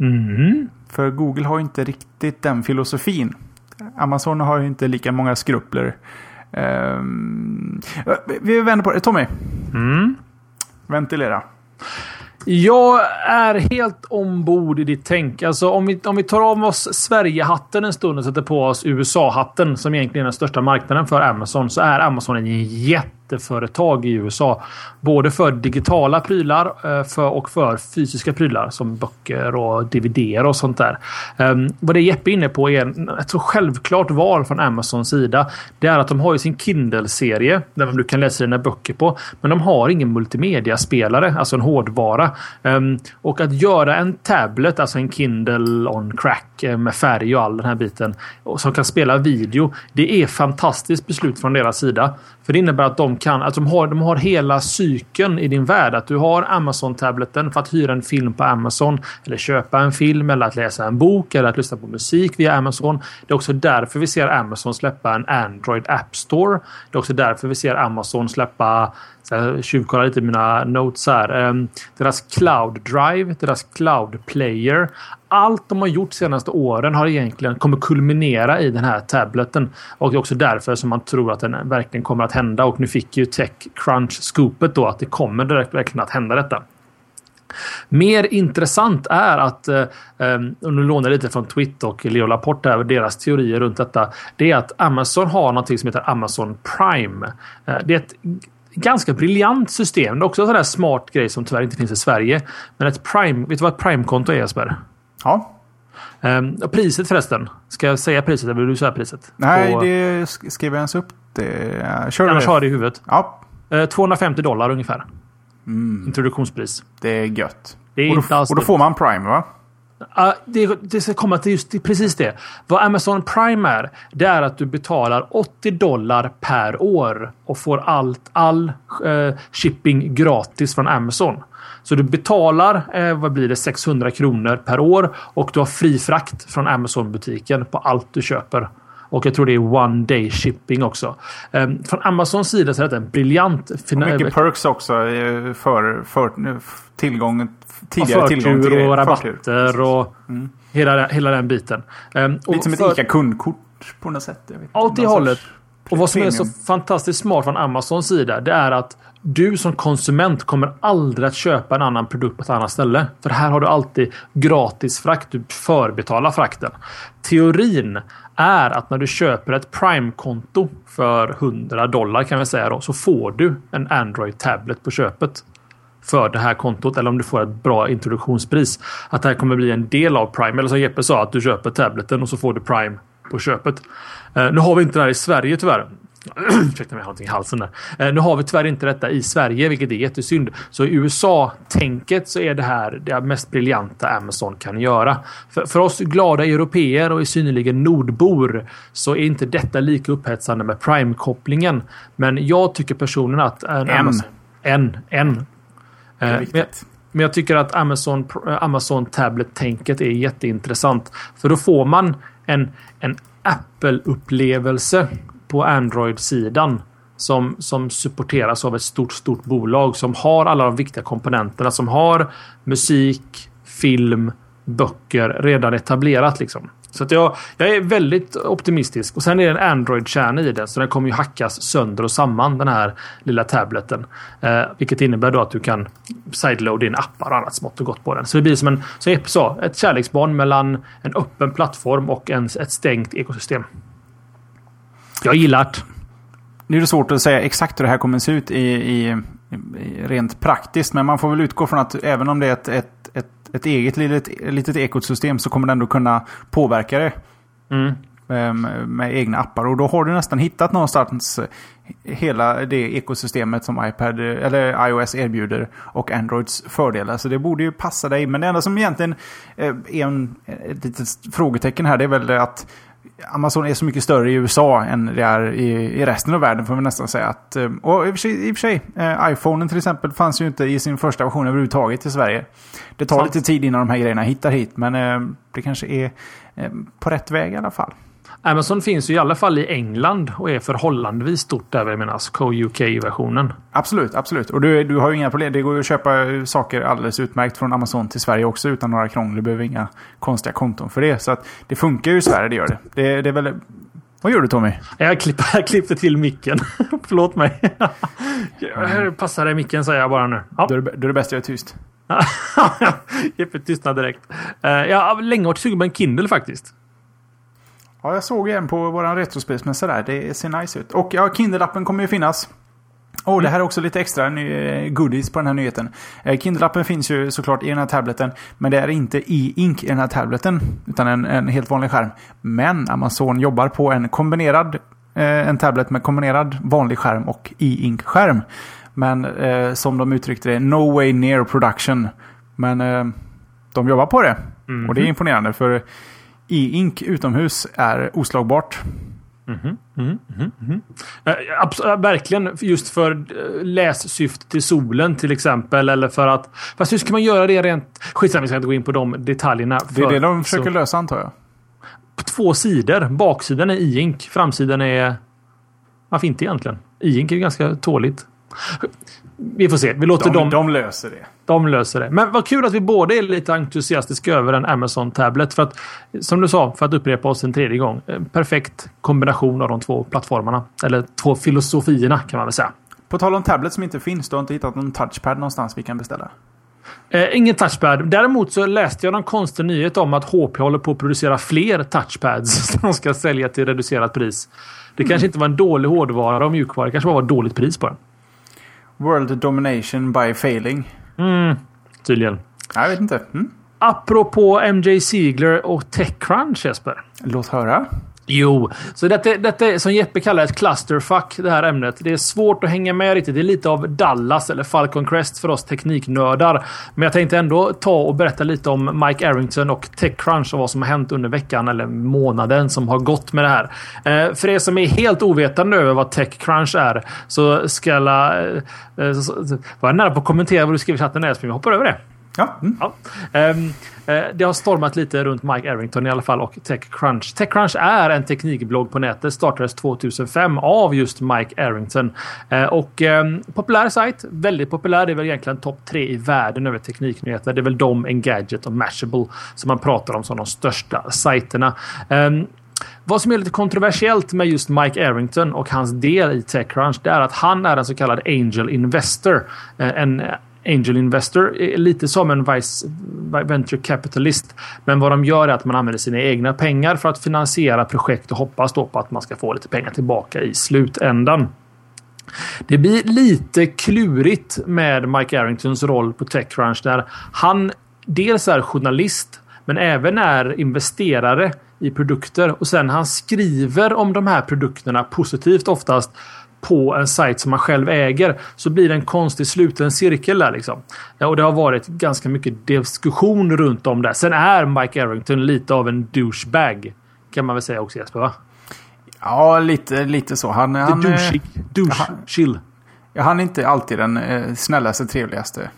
C: Mm. För Google har inte riktigt den filosofin. Amazon har ju inte lika många skrupler. Um, vi vänder på det. Tommy. Mm. Ventilera.
B: Jag är helt ombord i ditt tänk. Alltså, om, vi, om vi tar av oss Sverige-hatten en stund och sätter på oss USA-hatten som egentligen är den största marknaden för Amazon så är Amazon en jätte jätteföretag i USA. Både för digitala prylar eh, för, och för fysiska prylar som böcker och DVD och sånt där. Ehm, vad det Jeppe är inne på är ett så självklart val från Amazons sida. Det är att de har ju sin Kindle-serie där du kan läsa dina böcker på. Men de har ingen multimediaspelare, alltså en hårdvara. Ehm, och att göra en tablet, alltså en Kindle on crack eh, med färg och all den här biten som kan spela video. Det är fantastiskt beslut från deras sida. För det innebär att de kan, att de har, de har hela cykeln i din värld. Att du har Amazon-tableten för att hyra en film på Amazon. Eller köpa en film eller att läsa en bok eller att lyssna på musik via Amazon. Det är också därför vi ser Amazon släppa en Android App Store. Det är också därför vi ser Amazon släppa tjuvkollar lite mina notes här. Ehm, deras Cloud Drive, deras Cloud Player. Allt de har gjort senaste åren har egentligen kommer kulminera i den här tableten. Och det är också därför som man tror att den verkligen kommer att hända. Och nu fick ju Techcrunch-scoopet då att det kommer direkt verkligen att hända detta. Mer intressant är att, eh, ehm, och nu lånar jag lite från Twitter och Leo Laporte över deras teorier runt detta. Det är att Amazon har något som heter Amazon Prime. Eh, det är ett ganska briljant system. Det är också en sån där smart grej som tyvärr inte finns i Sverige. Men ett Prime, vet du vad ett Prime-konto är Jesper?
C: Ja.
B: Um, priset förresten. Ska jag säga priset eller vill du säga priset?
C: Nej, På... det skrev jag ens upp. Det...
B: Kör Annars har det i huvudet.
C: Ja.
B: Uh, 250 dollar ungefär. Mm. Introduktionspris.
C: Det är gött.
B: Det är
C: och,
B: då,
C: och då får man Prime va?
B: Uh, det, det ska komma till just precis det. Vad Amazon Prime är, det är att du betalar 80 dollar per år och får allt, all uh, shipping gratis från Amazon. Så du betalar, eh, vad blir det, 600 kronor per år och du har fri frakt från Amazon-butiken på allt du köper. Och jag tror det är one day shipping också. Um, från Amazons sida så är det en briljant...
C: mycket perks också för, för tillgång, tidigare
B: och
C: tillgång
B: till och rabatter och mm. hela, hela den biten.
C: Um, Lite som ett ICA-kundkort på något sätt.
B: Ja, åt det hållet. Och vad som är så fantastiskt smart från Amazons sida det är att du som konsument kommer aldrig att köpa en annan produkt på ett annat ställe. För här har du alltid gratis frakt. Du förbetalar frakten. Teorin är att när du köper ett Prime-konto för 100 dollar kan vi säga då, så får du en Android Tablet på köpet för det här kontot eller om du får ett bra introduktionspris. Att det här kommer bli en del av Prime. Eller som Jeppe sa, att du köper tableten och så får du Prime på köpet. Eh, nu har vi inte det här i Sverige tyvärr. (clears throat) Ursäkta mig, jag har någonting i halsen där. Uh, nu har vi tyvärr inte detta i Sverige, vilket är jättesynd. Så i USA-tänket så är det här det mest briljanta Amazon kan göra. För, för oss glada europeer och i synnerligen nordbor så är inte detta lika upphetsande med Prime-kopplingen. Men jag tycker personligen att...
C: En. Amazon,
B: en. En. Men, men jag tycker att Amazon, Amazon Tablet-tänket är jätteintressant. För då får man en, en Apple-upplevelse på Android-sidan. Som, som supporteras av ett stort, stort bolag som har alla de viktiga komponenterna. Som har musik, film, böcker redan etablerat. Liksom. Så att jag, jag är väldigt optimistisk. Och sen är det en Android-kärna i den. Så den kommer ju hackas sönder och samman den här lilla tableten. Eh, vilket innebär då att du kan sideload in appar och annat smått och gott på den. Så det blir som en, som sa, ett kärleksbarn mellan en öppen plattform och en, ett stängt ekosystem. Jag gillar det.
C: Nu är det svårt att säga exakt hur det här kommer att se ut i, i, i rent praktiskt. Men man får väl utgå från att även om det är ett, ett ett eget litet, litet ekosystem så kommer det ändå kunna påverka det. Mm. Ehm, med egna appar. Och då har du nästan hittat någonstans hela det ekosystemet som iPad eller iOS erbjuder och Androids fördelar. Så det borde ju passa dig. Men det enda som egentligen eh, är en, ett litet frågetecken här det är väl att Amazon är så mycket större i USA än det är i, i resten av världen får vi nästan säga. Att, eh, och i och för sig, i och sig eh, iPhonen till exempel fanns ju inte i sin första version överhuvudtaget i Sverige. Det tar Sant. lite tid innan de här grejerna hittar hit men eh, det kanske är eh, på rätt väg i alla fall.
B: Amazon finns ju i alla fall i England och är förhållandevis stort där vi menar Co-UK-versionen.
C: Absolut, absolut. Och du, du har ju inga problem. Det går ju att köpa saker alldeles utmärkt från Amazon till Sverige också utan några krångel. Du behöver inga konstiga konton för det. Så att det funkar ju i Sverige, det gör det. Det, det är väl... Vad gör du Tommy?
B: Jag, klipp, (laughs) jag klippte till micken. (laughs) Förlåt mig. Här passar det micken säger jag bara nu.
C: Ja. Då, är det, då är det bäst jag är tyst. (laughs)
B: Jeppe tystnad direkt. Uh, jag har länge varit sugen på en Kindle faktiskt.
C: Ja, jag såg en på våran retrospelsmässa där. Det ser nice ut. Och ja, Kindle-appen kommer ju finnas. Och det här är också lite extra eh, goodies på den här nyheten. Eh, Kindle-appen finns ju såklart i den här tableten. Men det är inte e-ink i den här tableten. Utan en, en helt vanlig skärm. Men Amazon jobbar på en kombinerad eh, en tablet med kombinerad vanlig skärm och e-ink-skärm. Men eh, som de uttryckte det, no way near production. Men eh, de jobbar på det. Mm. Och det är mhm. imponerande för e-ink utomhus är oslagbart.
B: Mm -hmm, mm -hmm, mm -hmm. Äh, verkligen just för eh, lässyfte till solen till exempel. Eller för att... Fast hur ska man göra det rent... Skitsamma, vi ska inte gå in på de detaljerna.
C: För, det är det de försöker så, lösa antar jag.
B: På två sidor. Baksidan är e-ink. Framsidan är... Varför inte egentligen? E-ink är ganska tåligt. Vi får se. Vi låter
C: de,
B: dem...
C: De löser det.
B: De löser det. Men vad kul att vi båda är lite entusiastiska över en Amazon Tablet. För att, som du sa, för att upprepa oss en tredje gång. En perfekt kombination av de två plattformarna. Eller två filosofierna kan man väl säga.
C: På tal om tablet som inte finns. Du har inte hittat någon touchpad någonstans vi kan beställa?
B: Eh, ingen touchpad. Däremot så läste jag någon konstig nyhet om att HP håller på att producera fler touchpads (laughs) som de ska sälja till reducerat pris. Det mm. kanske inte var en dålig hårdvara och mjukvara. Det kanske bara var ett dåligt pris på den.
C: World domination by failing.
B: Mm, tydligen.
C: Jag vet inte. Mm.
B: Apropå MJ Ziegler och Techcrunch Jesper.
C: Låt höra.
B: Jo, så detta, detta är som Jeppe kallar ett clusterfuck, det här ämnet. Det är svårt att hänga med riktigt. Det är lite av Dallas eller Falcon Crest för oss tekniknördar. Men jag tänkte ändå ta och berätta lite om Mike Arrington och Techcrunch och vad som har hänt under veckan eller månaden som har gått med det här. Eh, för er som är helt ovetande över vad Techcrunch är så ska jag... Eh, var nära på att kommentera vad du skrev i chatten men jag hoppar över det.
C: Ja. Mm. ja.
B: Um, det har stormat lite runt Mike Arrington i alla fall och Techcrunch. Techcrunch är en teknikblogg på nätet. Startades 2005 av just Mike Arrington. Uh, eh, och um, populär sajt. Väldigt populär. Det är väl egentligen topp tre i världen över tekniknyheter. Det är väl de, Engadget och Mashable som man pratar om som de största sajterna. Um, vad som är lite kontroversiellt med just Mike Arrington och hans del i Techcrunch det är att han är en så kallad angel investor. Eh, en angel investor lite som en vice, venture capitalist. Men vad de gör är att man använder sina egna pengar för att finansiera projekt och hoppas då på att man ska få lite pengar tillbaka i slutändan. Det blir lite klurigt med Mike Arringtons roll på Techcrunch där han dels är journalist men även är investerare i produkter och sen han skriver om de här produkterna positivt oftast på en sajt som man själv äger så blir det en konstig sluten cirkel där liksom. Och det har varit ganska mycket diskussion runt om det. Sen är Mike Arrington lite av en douchebag. Kan man väl säga också Jesper va?
C: Ja, lite, lite så. Han,
B: lite han, douchig. Douche. Han, chill.
C: Ja, han är inte alltid den eh, snällaste, trevligaste.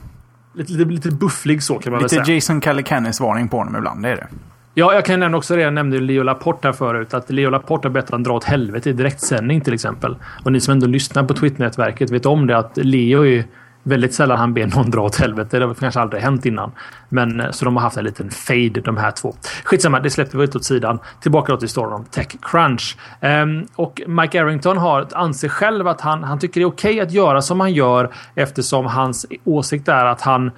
B: Lite, lite, lite bufflig så kan man
C: lite
B: väl säga.
C: Lite Jason Calicanis varning på honom ibland, det är det.
B: Ja, jag kan nämna också det. Jag nämnde Leo Laporte här förut. Att Leo Laporte har bett att han dra åt helvete i direktsändning till exempel. Och ni som ändå lyssnar på Twitter-nätverket vet om det att Leo är väldigt sällan han ber någon dra åt helvete. Det har kanske aldrig hänt innan. Men eh, så de har haft en liten fade de här två. Skitsamma, det släppte vi ut åt sidan. Tillbaka till storyn om Techcrunch. Um, ehm, och Mike Arrington har, anser själv att han, han tycker det är okej okay att göra som han gör eftersom hans åsikt är att han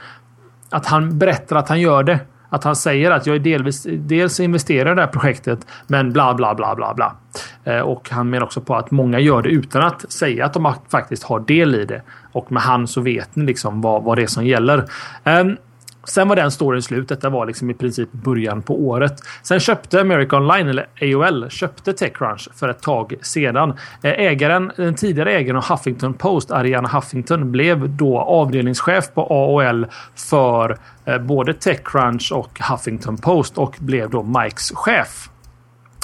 B: att han berättar att han gör det att han säger att jag är delvis, dels investerar i det här projektet, men bla bla bla bla bla. Eh, och han menar också på att många gör det utan att säga att de faktiskt har del i det. Och med han så vet ni liksom vad, vad det är som gäller. Um, Sen var den storyn slut. Detta var liksom i princip början på året. Sen köpte America Online, eller AOL, köpte Techcrunch för ett tag sedan. Eh, ägaren, den tidigare ägaren av Huffington Post, Ariana Huffington, blev då avdelningschef på AOL för eh, både Techcrunch och Huffington Post och blev då Mikes chef.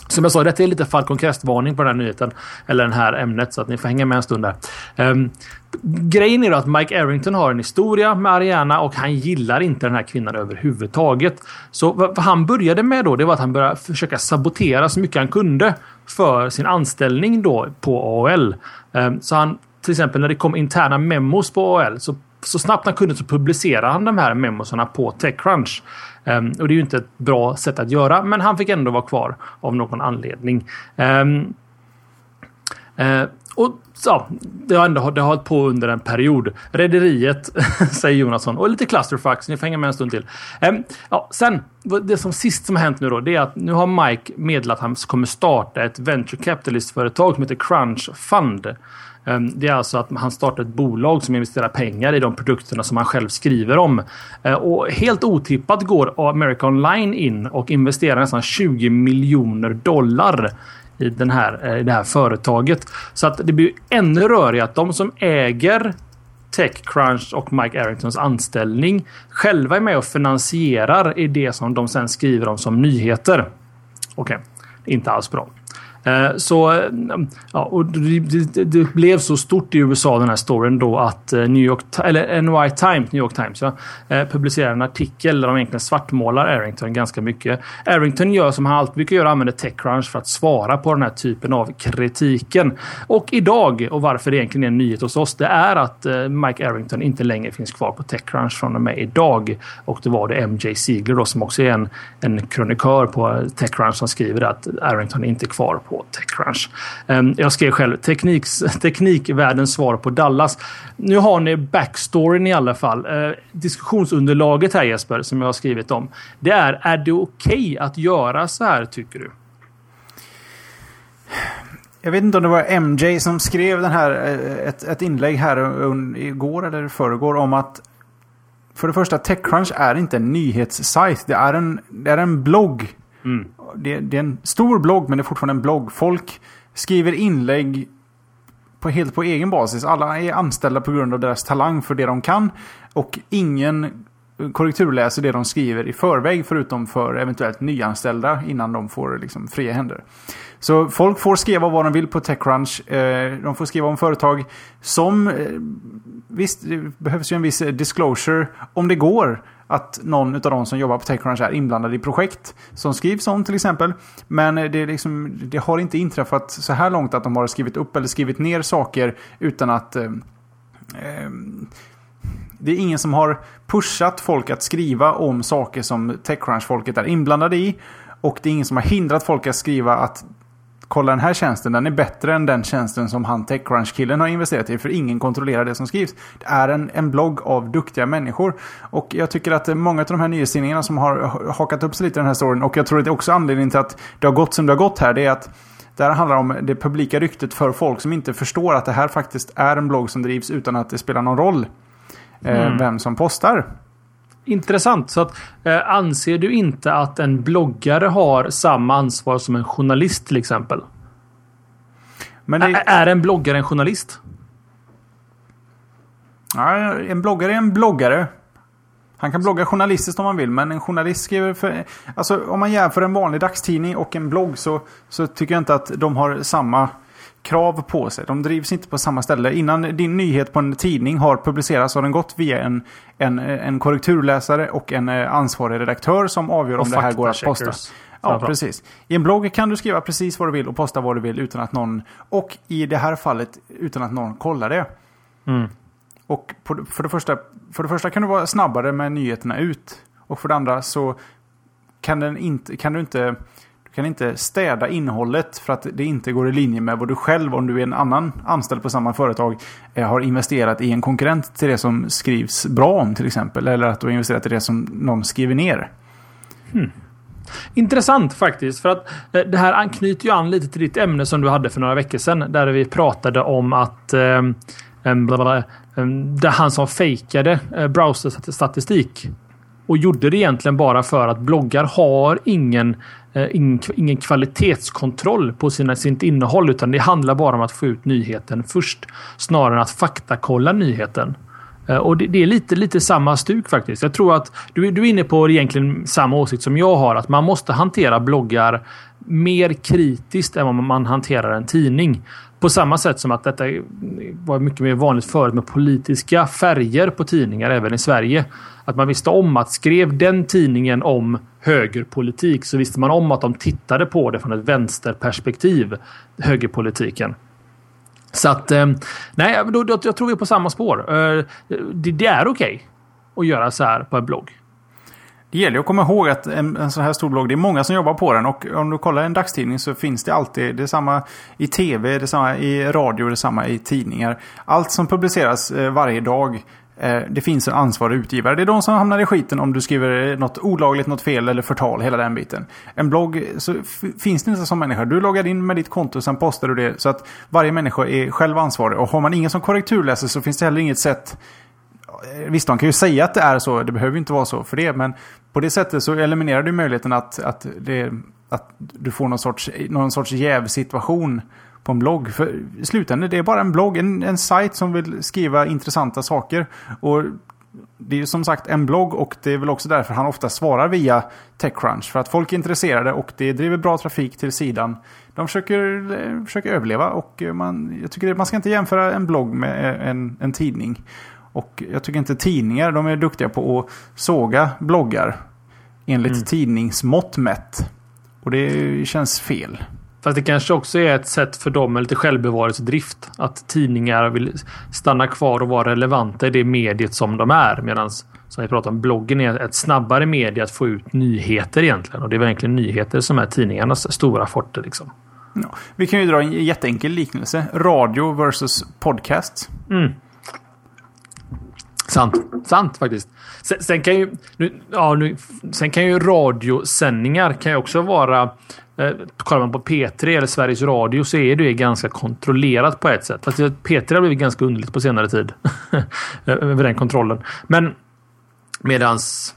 B: Som jag sa, detta är lite Falcon Crest-varning på den här nyheten. Eller det här ämnet, så att ni får hänga med en stund där. Um, grejen är då att Mike Arrington har en historia med Ariana och han gillar inte den här kvinnan överhuvudtaget. Så vad han började med då, det var att han började försöka sabotera så mycket han kunde för sin anställning då på AOL. Um, ehm, så han, till exempel när det kom interna memos på AOL så så snabbt han kunde så publicerade han de här memosarna på Techcrunch. Um, och det är ju inte ett bra sätt att göra, men han fick ändå vara kvar av någon anledning. Um, uh, och så, det har ändå det har hållit på under en period. Rederiet, (laughs) säger Jonasson. Och lite clusterfucks. Ni får hänga med en stund till. Um, ja, sen, det som sist som har hänt nu då, det är att nu har Mike meddelat att han kommer starta ett venture capitalist-företag som heter Crunch Fund. Ehm, det är alltså att han startar ett bolag som investerar pengar i de produkterna som han själv skriver om. Ehm, och helt otippat går America Online in och investerar nästan 20 miljoner dollar i, den här, eh, i det här företaget. Så att det blir ännu rörigare att de som äger Techcrunch och Mike Arringtons anställning själva är med och finansierar i det som de sen skriver om som nyheter. Okej, okay. inte alls bra. Eh, så mm, ja, och det, det, blev så stort i USA den här storyn då att eh, New York, eller NY Times, New York Times ja, eh, publicerade en artikel där de egentligen svartmålar Arrington ganska mycket. Arrington gör som han alltid brukar göra, använder Techcrunch för att svara på den här typen av kritiken. Och idag, och varför det egentligen är en nyhet hos oss, det är att Mike Arrington inte längre finns kvar på Techcrunch från och med idag. Och det var det MJ Ziegler då som också är en, en krönikör på Techcrunch som skriver att Arrington är inte är kvar på Techcrunch. Ehm, jag skrev själv tekniks, (laughs) teknikvärldens svar på Dallas. Nu har ni backstoryn i alla fall. Ehm, diskussionsunderlaget här Jesper, som jag har skrivit om. Det är, är det okej okay att göra så här tycker du?
C: Jag vet inte om det var MJ som skrev den här, eh, ett, ett inlägg här igår eller förrgår om att för det första, Techcrunch är inte en nyhetssajt. Det är en, det är en blogg Mm. Det, det, är en stor blogg, men det är fortfarande en blogg. Folk skriver inlägg på, helt på egen basis. Alla är anställda på grund av deras talang för det de kan. Och ingen korrekturläser det de skriver i förväg förutom för eventuellt nyanställda innan de får liksom fria händer. Så folk får skriva vad de vill på Techcrunch. Eh, de får skriva om företag som... Eh, visst, det behövs ju en viss disclosure om det går att någon av de som jobbar på Techcrunch är inblandad i projekt som skrivs om till exempel. Men det, liksom, det, har inte inträffat så här långt att de har skrivit upp eller skrivit ner saker utan att eh, eh, det är ingen som har pushat folk att skriva om saker som Techcrunch-folket är inblandade i. Och det är ingen som har hindrat folk att skriva att kolla den här tjänsten, den är bättre än den tjänsten som han Techcrunch-killen har investerat i. För ingen kontrollerar det som skrivs. Det är en, en blogg av duktiga människor. Och jag tycker att många av de här nyhetstidningarna som har hakat upp sig lite i den här storyn. Och jag tror att det är också anledningen till att det har gått som det har gått här. Det är att det här handlar om det publika ryktet för folk som inte förstår att det här faktiskt är en blogg som drivs utan att det spelar någon roll eh, mm. vem som postar.
B: Intressant. Så att, eh, anser du inte att en bloggare har samma ansvar som en journalist till exempel? Men det... Är en bloggare en journalist?
C: Ja, en bloggare är en bloggare. Han kan blogga journalistiskt om man vill, men en journalist skriver för... Alltså om man jämför en vanlig dagstidning och en blogg så, så tycker jag inte att de har samma krav på sig. De drivs inte på samma ställe. Innan din nyhet på en tidning har publicerats har den gått via en, en, en korrekturläsare och en eh, ansvarig redaktör som avgör och om det här går att posta. Ja, precis. I en blogg kan du skriva precis vad du vill och posta vad du vill utan att någon... Och i det här fallet utan att någon kollar det. Mm. Och på, för, det första, för det första kan du vara snabbare med nyheterna ut. Och för det andra så kan, den inte, kan du inte du kan inte städa innehållet för att det inte går i linje med vad du själv, om du är en annan anställd på samma företag, eh, har investerat i en konkurrent till det som skrivs bra om till exempel. Eller att du har investerat i det som någon skriver ner.
B: Hmm. Intressant faktiskt. För att eh, det här anknyter ju an lite till ditt ämne som du hade för några veckor sedan. Där vi pratade om att eh, blablabla, det han som fejkade eh, browserstatistik och gjorde det egentligen bara för att bloggar har ingen Eh, ingen kvalitetskontroll på sina, sitt innehåll utan det handlar bara om att få ut nyheten först snarare än att faktakolla nyheten. Eh, och det, det, är lite, lite samma stuk faktiskt. Jag tror att du, du är inne på egentligen samma åsikt som jag har. Att man måste hantera bloggar mer kritiskt än vad man hanterar en tidning. På samma sätt som att detta var mycket mer vanligt förut med politiska färger på tidningar även i Sverige. Att man visste om att skrev den tidningen om högerpolitik så visste man om att de tittade på det från ett vänsterperspektiv. Högerpolitiken. Så att eh, nej, då, jag tror vi är på samma spår. Eh, det, det är okej okay att göra så här på en blogg.
C: Det gäller att komma ihåg att en, en sån här stor blogg, det är många som jobbar på den. Och om du kollar en dagstidning så finns det alltid, det är samma i tv, det är samma i radio, det är samma i tidningar. Allt som publiceras eh, varje dag, eh, det finns en ansvarig utgivare. Det är de som hamnar i skiten om du skriver något olagligt, något fel eller förtal, hela den biten. En blogg, så finns det inte som människa. Du loggar in med ditt konto, sen postar du det. Så att varje människa är själv ansvarig. Och har man ingen som korrekturläser så finns det heller inget sätt eh, Visst, de kan ju säga att det är så. Det behöver inte vara så för det. Men på det sättet så eliminerar du möjligheten att, att, det, att du får någon sorts, någon sorts jävsituation på en blogg. För i slutändan, det är bara en blogg, en, en sajt som vill skriva intressanta saker. Och det är ju som sagt en blogg och det är väl också därför han ofta svarar via Techcrunch. För att folk är intresserade och det driver bra trafik till sidan. De försöker, eh, försöker överleva och man, jag tycker man ska inte jämföra en blogg med eh, en, en tidning. Och jag tycker inte tidningar, de är duktiga på att såga bloggar. Enligt mm. tidningsmått mätt. Och det känns fel.
B: Fast det kanske också är ett sätt för dem med lite självbevarelsedrift. Att tidningar vill stanna kvar och vara relevanta i det mediet som de är. Medan som vi pratar om, bloggen är ett snabbare medie att få ut nyheter egentligen. Och det är verkligen nyheter som är tidningarnas stora forte. Liksom.
C: Ja, vi kan ju dra en jätteenkel liknelse. Radio versus podcast. Mm.
B: Sant, sant faktiskt. Sen, sen, kan ju, nu, ja, nu, sen kan ju radiosändningar kan ju också vara eh, kollar man på P3 eller Sveriges Radio så är det ganska kontrollerat på ett sätt. Fast P3 har blivit ganska underligt på senare tid. (laughs) Över den kontrollen. Men medans...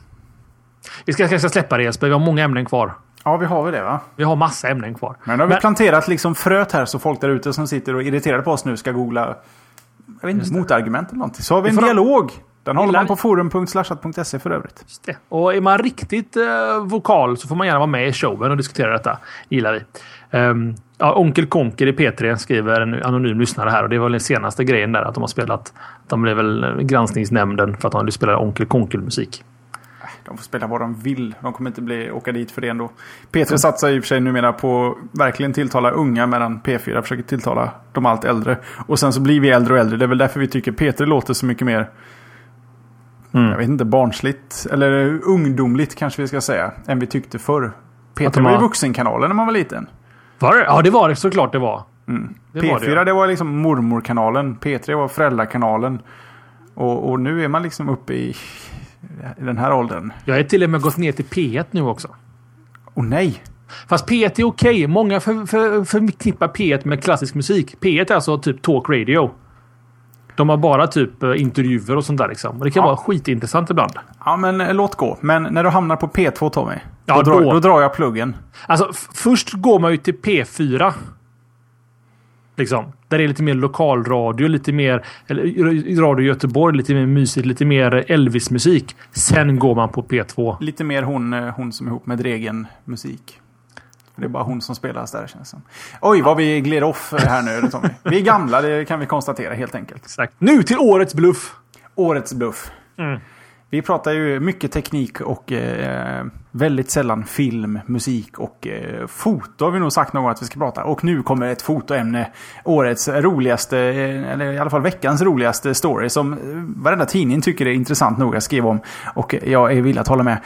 B: Vi ska kanske släppa det Jesper. Vi har många ämnen kvar.
C: Ja, vi har väl det va?
B: Vi har massa ämnen kvar.
C: Men nu har vi Men... planterat liksom fröet här så folk där ute som sitter och är irriterade på oss nu ska googla jag vet inte, motargument eller någonting. Så har vi en dialog. Den håller man på forum.slashat.se för övrigt.
B: Just det. Och är man riktigt eh, vokal så får man gärna vara med i showen och diskutera detta. gillar vi. Um, ja, Onkel Konker i P3 skriver en anonym lyssnare här och det var den senaste grejen där att de har spelat. De blev väl granskningsnämnden för att de spelar Onkel Konkel-musik.
C: De får spela vad de vill. De kommer inte bli, åka dit för det ändå. P3 mm. satsar i och för sig numera på verkligen tilltala unga medan P4 försöker tilltala de allt äldre. Och sen så blir vi äldre och äldre. Det är väl därför vi tycker P3 låter så mycket mer Mm. Jag vet inte, barnsligt. Eller ungdomligt kanske vi ska säga. Än vi tyckte förr. P3 var ju vuxenkanalen när man var liten.
B: Var det? Ja, det var det såklart det var.
C: Mm. Det P4 var det, det var liksom mormorkanalen. P3 var föräldrakanalen. Och, och, nu är man liksom uppe i, i den här åldern.
B: Jag är till och med gått ner till P1 nu också.
C: Oh, nej!
B: Fast P1 är okej. Okay. Många förknippar P1 med klassisk musik. P1 är alltså typ talk radio. De har bara typ eh, intervjuer och sånt där liksom. Och det kan ja. vara skitintressant ibland.
C: Ja, men eh, låt gå. Men när du hamnar på P2 Tommy. Ja, då, då. Drar, då drar jag pluggen.
B: Alltså, först går man ju till P4. Liksom. Där det är lite mer lokalradio, lite mer eller, Radio Göteborg, lite mer mysigt, lite mer Elvis-musik. Sen går man på P2.
C: Lite mer hon, eh, hon som är ihop med Dregen musik. Det är bara hon som spelar där känns som. Oj, vad vi gled off här nu Tommy. Vi är gamla, det kan vi konstatera helt enkelt.
B: Exakt. Nu till årets bluff.
C: Årets bluff. Mm. Vi pratar ju mycket teknik och eh, väldigt sällan film, musik och eh, foto har vi nog sagt någon gång att vi ska prata. Och nu kommer ett fotoämne. Årets roligaste, eh, eller i alla fall veckans roligaste story som eh, varenda tidning tycker är intressant nog att skriva om. Och jag är villig att hålla med.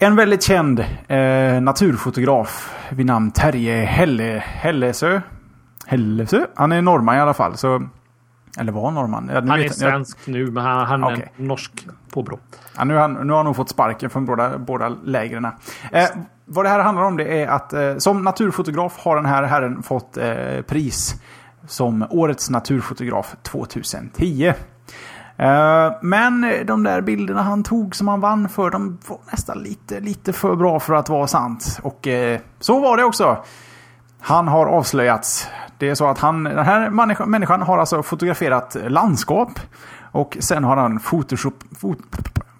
C: En väldigt känd eh, naturfotograf vid namn Terje Helle, Hellesö. Hellesö? Han är norrman i alla fall. Så, eller var norrman?
B: han vet, är svensk jag... nu, men han, han okay. är norsk påbrå.
C: Ja, nu, han, nu har han nog fått sparken från båda, båda lägren. Eh, vad det här handlar om det är att eh, som naturfotograf har den här herren fått eh, pris som Årets naturfotograf 2010. Eh, men de där bilderna han tog som han vann för, de var nästan lite, lite för bra för att vara sant. Och eh, så var det också. Han har avslöjats. Det är så att han, den här människan har alltså fotograferat landskap. Och sen har han photoshop, fot,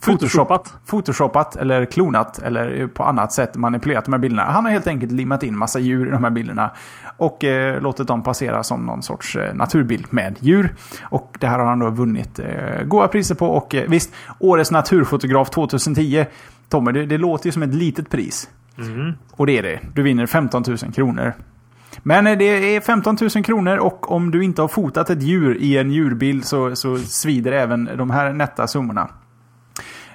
C: Photoshoppat. Photoshoppat eller klonat eller på annat sätt manipulerat de här bilderna. Han har helt enkelt limmat in massa djur i de här bilderna. Och eh, låtit dem passera som någon sorts eh, naturbild med djur. Och det här har han då vunnit eh, goda priser på. Och eh, visst, Årets naturfotograf 2010. Tommy, det, det låter ju som ett litet pris. Mm. Och det är det. Du vinner 15 000 kronor. Men eh, det är 15 000 kronor och om du inte har fotat ett djur i en djurbild så, så svider även de här nätta summorna.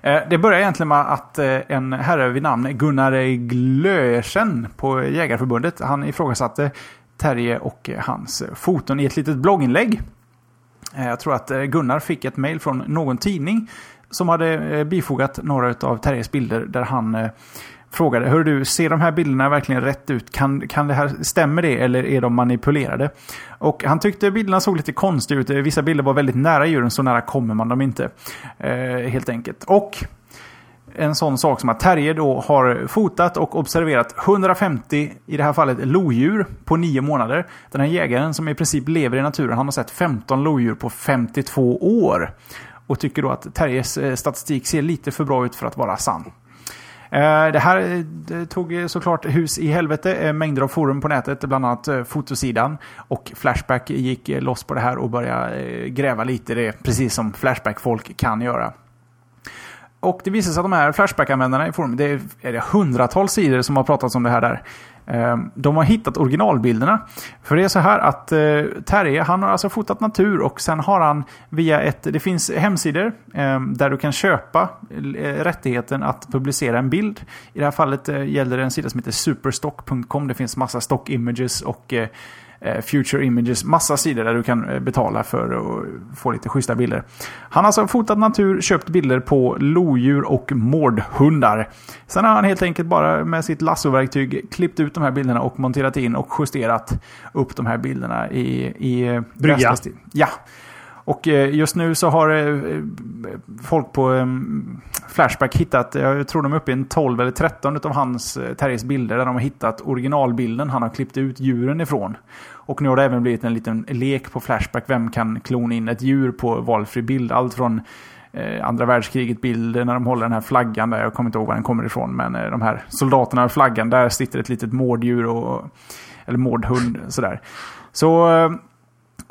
C: Eh, det börjar egentligen med att eh, en herre vid namn Gunnar Glösen på Jägarförbundet, han ifrågasatte Terje och hans foton i ett litet blogginlägg. Eh, jag tror att Gunnar fick ett mail från någon tidning som hade bifogat några av Terjes bilder där han frågade Hör du, ser de här bilderna verkligen rätt ut? Kan, kan det här, stämmer det eller är de manipulerade? Och han tyckte bilderna såg lite konstiga ut. Vissa bilder var väldigt nära djuren, så nära kommer man dem inte. Eh, helt enkelt. Och en sån sak som att Terje då har fotat och observerat 150, i det här fallet, lodjur på nio månader. Den här jägaren som i princip lever i naturen, han har sett 15 lodjur på 52 år. Och tycker då att Terjes eh, statistik ser lite för bra ut för att vara sann. Eh, det här eh, tog eh, såklart hus i helvete. Mängder av forum på nätet, bland annat fotosidan. Och Flashback gick loss på det här och började gräva lite i det, precis som Flashback-folk kan göra. Och det visar sig att de här Flashback-användarna i forum, det är, det hundratals sidor som har pratat om det här där. Ehm, de har hittat originalbilderna. För det är så här att eh, Terje, han har alltså fotat natur och sen har han via ett, det finns hemsidor ehm, där du kan köpa eh, rättigheten att publicera en bild. I det här fallet eh, gäller det en sida som heter superstock.com. Det finns massa stock images och Future Images, massa sidor där du kan eh, betala för att få lite schyssta bilder. Han har alltså fotat natur, köpt bilder på lodjur och mårdhundar. Sen har han helt enkelt bara med sitt lassoverktyg klippt ut de här bilderna och monterat in och justerat upp de här bilderna i, i
B: eh, Brygga.
C: Ja. Och eh, just nu så har eh, folk på eh, Flashback hittat, jag tror de är uppe i en 12 eller 13 av hans, Terjes bilder, där de har hittat originalbilden han har klippt ut djuren ifrån. Och nu har det även blivit en liten lek på Flashback. Vem kan klona in ett djur på valfri bild? Allt från andra världskriget-bilder när de håller den här flaggan där. Jag kommer inte ihåg var den kommer ifrån. Men de här soldaterna och flaggan. Där sitter ett litet mårddjur och... Eller mårdhund sådär. Så...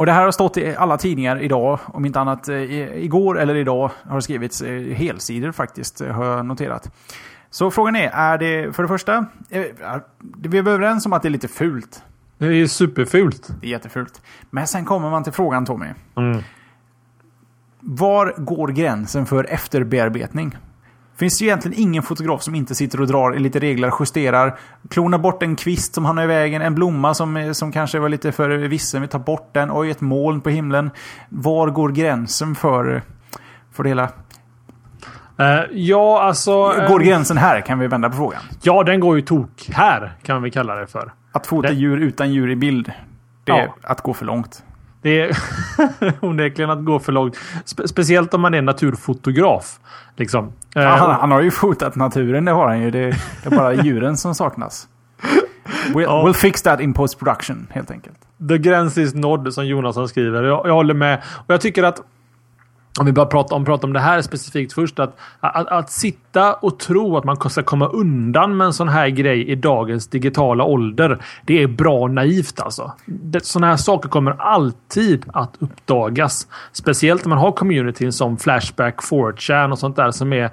C: Eh, och det här har stått i alla tidningar idag, om inte annat igår eller idag har det skrivits helsidor faktiskt, har jag noterat. Så frågan är, är det för det första, vi är överens om att det är lite fult
B: det är superfult.
C: Det är jättefult. Men sen kommer man till frågan Tommy.
B: Mm.
C: Var går gränsen för efterbearbetning? Finns det ju egentligen ingen fotograf som inte sitter och drar i lite regler, justerar, klonar bort en kvist som hamnar i vägen, en blomma som, som kanske var lite för vissen, vi tar bort den, oj ett moln på himlen. Var går gränsen för, för det hela?
B: Uh, ja, alltså...
C: Går uh, gränsen här? Kan vi vända på frågan.
B: Ja, den går ju tok här, kan vi kalla det för.
C: Att fota det... djur utan djur i bild, det är att gå för långt.
B: Det är (laughs) (laughs) onekligen att gå för långt. Spe speciellt om man är naturfotograf. Liksom.
C: Ja, han, eh, han, har ju fotat naturen, det har han ju. Det, det är bara (laughs) djuren som saknas. We'll, ja. we'll, fix that in post production, helt enkelt.
B: The gräns is nådd, som Jonasson skriver. Jag, jag håller med. Och jag tycker att om vi bara pratar om, pratar om det här specifikt först. Att, att, att, sitta och tro att man ska komma undan med en sån här grej i dagens digitala ålder. Det är bra naivt alltså. Såna här saker kommer alltid att uppdagas. Speciellt när man har communityn som Flashback, 4chan och sånt där som är eh,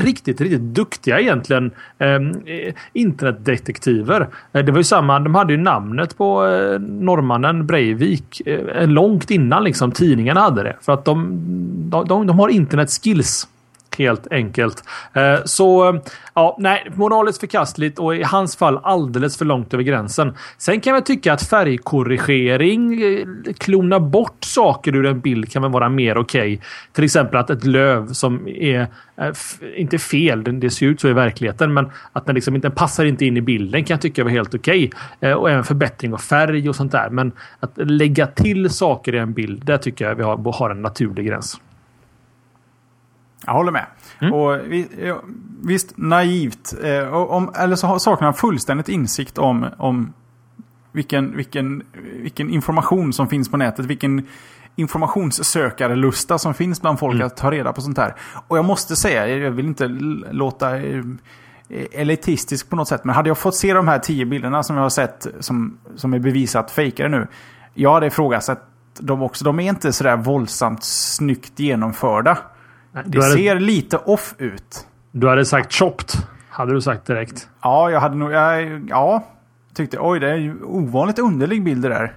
B: riktigt, riktigt duktiga egentligen. Ehm, eh, internetdetektiver. Eh, det var ju samma, de hade ju namnet på eh, norrmannen Breivik eh, långt innan liksom tidningarna hade det. För att de de, de, de har internetskills. Helt enkelt. Eh, så eh, ja, nej, moraliskt förkastligt och i hans fall alldeles för långt över gränsen. Sen kan jag tycka att färgkorrigering, eh, klona bort saker ur en bild kan väl vara mer okej. Okay. Till exempel att ett löv som är inte fel, det ser ut så i verkligheten, men att den liksom inte passar inte in i bilden kan jag tycka var helt okej. Okay. Och även förbättring av färg och sånt där. Men att lägga till saker i en bild, där tycker jag vi har, har en naturlig gräns.
C: Jag håller med. Mm. Och visst, naivt. Eh, om, eller så saknar han fullständigt insikt om, om vilken, vilken, vilken information som finns på nätet. Vilken informationssökarlusta som finns bland folk mm. att ta reda på sånt här. Och jag måste säga, jag vill inte låta eh, elitistisk på något sätt. Men hade jag fått se de här tio bilderna som jag har sett som, som är bevisat fejkade nu. Jag hade ifrågasatt dem också. De är inte sådär våldsamt snyggt genomförda. Det hade, ser lite off ut.
B: Du hade sagt chopped. Hade du sagt direkt.
C: Ja, jag hade nog... Jag, ja, tyckte oj, det är ju ovanligt underlig bild det där.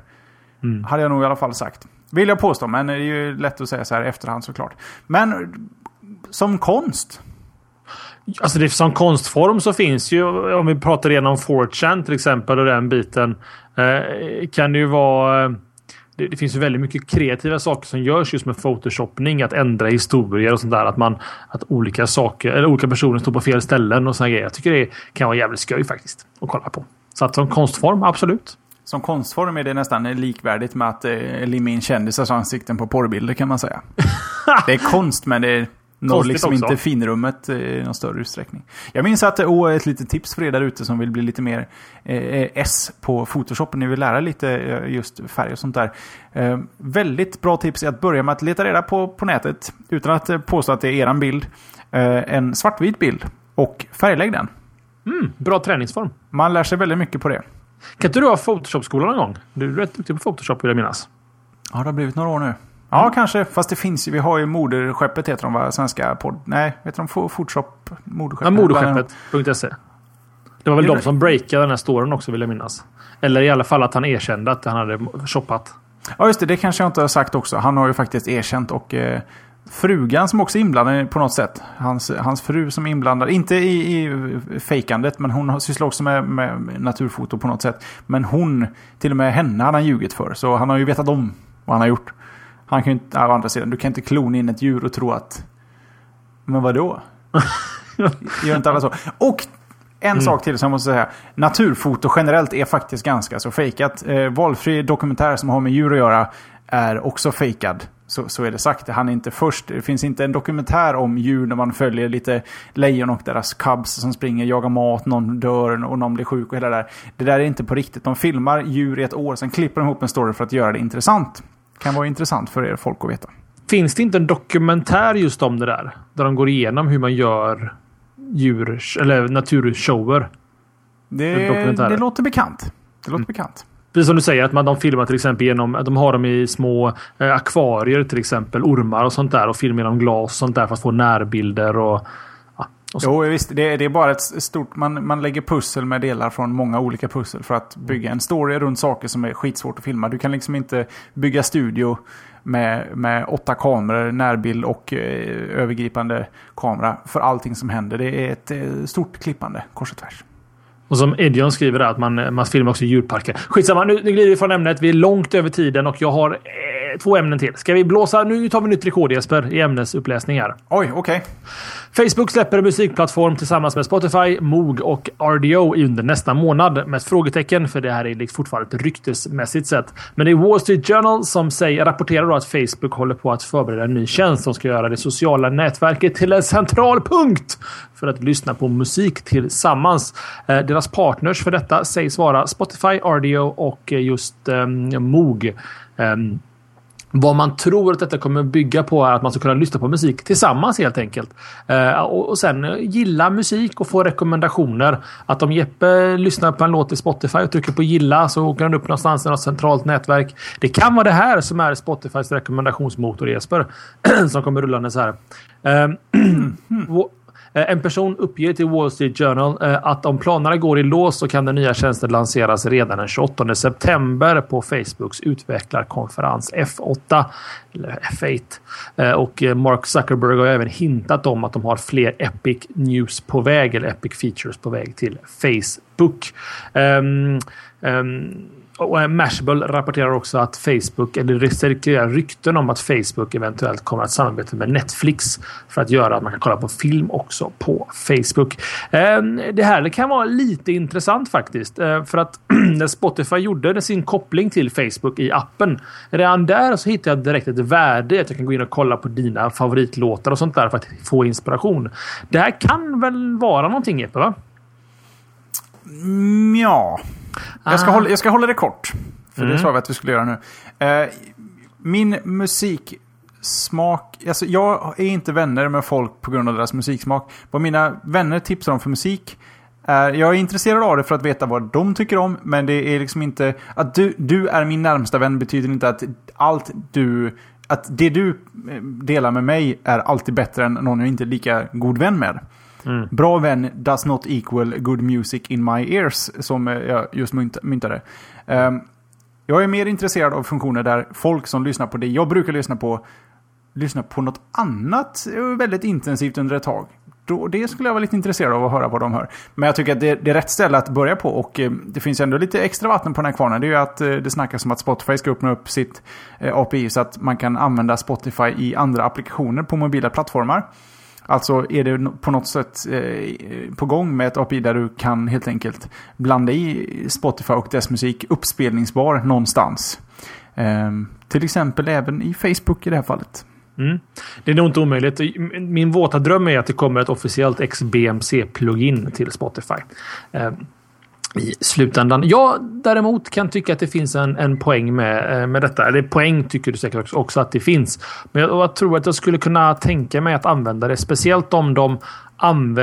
C: Mm. Hade jag nog i alla fall sagt. Vill jag påstå, men det är ju lätt att säga så här i efterhand såklart. Men som konst.
B: Alltså det, som konstform så finns ju, om vi pratar igenom 4chan till exempel och den biten, eh, kan det ju vara eh, det, det, finns väldigt mycket kreativa saker som görs just med photoshopning. Att ändra historier och sånt där. Att, man, att olika saker, eller olika personer står på fel ställen och såna grejer. Jag tycker det kan vara jävligt skoj faktiskt att kolla på. Så att som konstform, absolut.
C: Som konstform är det nästan likvärdigt med att eh, limma in kändisars ansikten på porrbilder kan man säga. (laughs) det är konst men det är når liksom också. inte finrummet i någon större utsträckning. Jag minns att, och ett litet tips för er där ute som vill bli lite mer eh, S på Photoshop. Ni vill lära lite eh, just färg och sånt där. Eh, väldigt bra tips är att börja med att leta reda på, på nätet, utan att eh, påstå att det är eran bild, eh, en svartvit bild och färglägg den.
B: Mm, bra träningsform.
C: Man lär sig väldigt mycket på det.
B: Kan inte du ha Photoshop-skola någon gång? Du är rätt duktig på Photoshop vill jag minnas.
C: Ja, det har blivit några år nu. Ja, mm. kanske. Fast det finns ju. Vi har ju moderskeppet heter de va? Svenska podd... Nej, heter de Photoshop?
B: Moderskeppet? Ja, moderskeppet.se. Det var väl det de som breakade den här storyn också vill jag minnas. Eller i alla fall att han erkände att han hade shoppat.
C: Ja, just det. Det kanske jag inte har sagt också. Han har ju faktiskt erkänt och eh, frugan som också är inblandad på något sätt. Hans, hans fru som är inblandad. Inte i, i fejkandet, men hon sysslar också med, med naturfoto på något sätt. Men hon, till och med henne hade han ljugit för. Så han har ju vetat om vad han har gjort. Han kan ju inte, å andra sidan, du kan inte klona in ett djur och tro att... Men vadå? (laughs) Gör inte alla så? Och en mm. sak till som jag måste säga. Naturfoto generellt är faktiskt ganska så fejkat. Eh, valfri dokumentär som har med djur att göra är också fejkad. Så, så är det sagt. Han är inte först. Det finns inte en dokumentär om djur när man följer lite lejon och deras cubs som springer, jagar mat, någon dör och någon blir sjuk och hela det där. Det där är inte på riktigt. De filmar djur i ett år, sen klipper de ihop en story för att göra det intressant kan vara intressant för er folk att veta.
B: Finns det inte en dokumentär just om det där? Där de går igenom hur man gör djur eller naturshower?
C: Det, det låter bekant. Det låter mm. bekant.
B: Precis som du säger, att man, de filmar till exempel genom... De har dem i små eh, akvarier till exempel. Ormar och sånt där. Och filmar genom glas och sånt där för att få närbilder. Och,
C: Jo, visst. Det, det, är bara ett stort... Man, man lägger pussel med delar från många olika pussel för att bygga en story runt saker som är skitsvårt att filma. Du kan liksom inte bygga studio med, med åtta kameror, närbild och eh, övergripande kamera för allting som händer. Det är ett eh, stort klippande kors och tvärs.
B: Och som Edion skriver där att man, man filmar också djurparker. Skitsamma, nu, nu glider vi från ämnet. Vi är långt över tiden och jag har två ämnen till. Ska vi blåsa? Nu tar vi nytt rekord Jesper i ämnesuppläsning här.
C: Oj, okej. Okay.
B: Facebook släpper en musikplattform tillsammans med Spotify, Moog och RDO under nästa månad. Med frågetecken, för det här är liksom fortfarande ett ryktesmässigt sett. Men det är Wall Street Journal som säger, rapporterar då att Facebook håller på att förbereda en ny tjänst som ska göra det sociala nätverket till en central punkt för att lyssna på musik tillsammans. Eh, deras partners för detta sägs vara Spotify, RDO och just um, Moog. Um, vad man tror att detta kommer bygga på är att man ska kunna lyssna på musik tillsammans helt enkelt. Eh, och, och sen gilla musik och få rekommendationer. Att om Jeppe lyssnar på en låt i Spotify och trycker på gilla så åker han upp någonstans i något centralt nätverk. Det kan vara det här som är Spotifys rekommendationsmotor Jesper. (clears throat) som kommer rullande så här. Eh, (clears throat) Eh, Eh, en person uppger till Wall Street Journal eh, att om planerna går i lås så kan den nya tjänsten lanseras redan den 28 september på Facebooks utvecklarkonferens F8. Eller F8. Eh, och Mark Zuckerberg har även hintat om att de har fler Epic News på väg eller Epic Features på väg till Facebook. Um, um, och eh, Mashable rapporterar också att Facebook, eller det cirkulerar rykten om att Facebook eventuellt kommer att samarbeta med Netflix för att göra att man kan kolla på film också på Facebook. Ehm, det här kan vara lite intressant faktiskt. Eh, för att (clears throat) när Spotify gjorde sin koppling till Facebook i appen. Redan där så hittade jag direkt ett värde att jag kan gå in och kolla på dina favoritlåtar och sånt där för att få inspiration. Det här kan väl vara någonting Jeppe? Va?
C: Mm, ja. Jag ska, ah. hålla, jag ska hålla det kort. För mm. det sa vi att vi skulle göra nu. Uh, min musiksmak... Alltså jag är inte vänner med folk på grund av deras musiksmak. Vad mina vänner tipsar om för musik är... Jag är intresserad av det för att veta vad de tycker om. Men det är liksom inte... Att du, du är min närmsta vän betyder inte att allt du... Att det du eh, delar med mig är alltid bättre än någon jag inte är lika god vän med. Mm. Bra vän does not equal good music in my ears, som eh, jag just myntade. Um, jag är mer intresserad av funktioner där folk som lyssnar på det jag brukar lyssna på lyssnar på något annat eh, väldigt intensivt under ett tag. då, det skulle jag vara lite intresserad av att höra vad de hör. Men jag tycker att det, det är rätt ställe att börja på och eh, det finns ändå lite extra vatten på den här kvarnen. Det är ju att eh, det snackas om att Spotify ska öppna upp sitt eh, API så att man kan använda Spotify i andra applikationer på mobila plattformar. Alltså är det på något sätt eh, på gång med ett API där du kan helt enkelt blanda i Spotify och dess musik uppspelningsbar någonstans. Ehm, till exempel även i Facebook i det här fallet.
B: Mm. Det är nog inte omöjligt. Min våta dröm är att det kommer ett officiellt XBMC-plugin till Spotify. Ehm, i slutändan. Jag däremot kan tycka att det finns en, en poäng med, eh, med detta. Eller poäng tycker du säkert också att det finns. Men jag, jag tror att jag skulle kunna tänka mig att använda det. Speciellt om de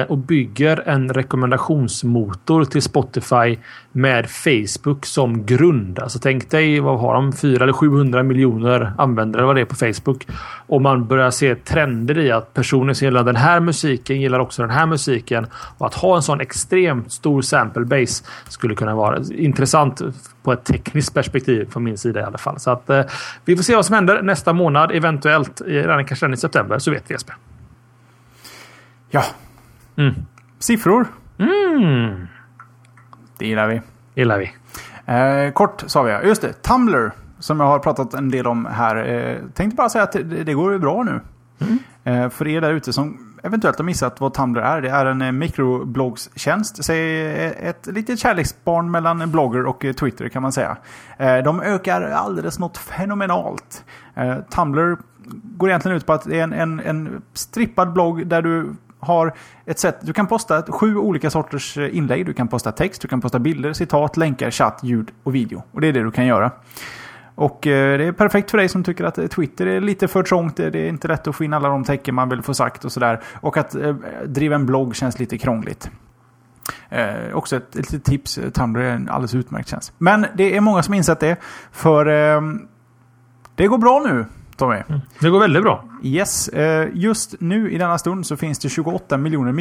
B: och bygger en rekommendationsmotor till Spotify med Facebook som grund. Alltså tänk dig, vad har de? 400 eller 700 miljoner användare vad det är på Facebook. Och man börjar se trender i att personer som gillar den här musiken gillar också den här musiken. Och att ha en sån extremt stor sample base skulle kunna vara intressant på ett tekniskt perspektiv från min sida i alla fall. Så att eh, vi får se vad som händer nästa månad, eventuellt eh, redan kanske i september så vet vi Jesper.
C: Ja, Mm. Siffror.
B: Mm.
C: Det gillar vi.
B: gillar vi.
C: Eh, kort sa vi, just det. Tumblr. Som jag har pratat en del om här. Eh, tänkte bara säga att det, det går ju bra nu. Mm. Eh, för er där ute som eventuellt har missat vad Tumblr är. Det är en eh, mikrobloggstjänst. Säg eh, ett litet kärleksbarn mellan blogger och eh, Twitter kan man säga. De ökar alldeles något fenomenalt. Tumblr går egentligen ut på att det är en, en, en strippad blogg där du har ett sätt. Du kan posta sju olika sorters eh, inlägg. Du kan posta text, du kan posta bilder, citat, länkar, chatt, ljud och video. Och det är det du kan göra. Och eh, det är perfekt för dig som tycker att eh, Twitter är lite för trångt. Det är inte lätt att få in alla de tecken man vill få sagt och sådär. Och att driva en blogg känns lite krångligt. Eh, också ett, ett litet tips. Tumblr är en alldeles utmärkt tjänst. Men det är många som insett det. För eh, det går bra nu. Tommy. Mm.
B: Det går väldigt bra.
C: Yes. Eh, just nu i denna stund så finns det 28 miljoner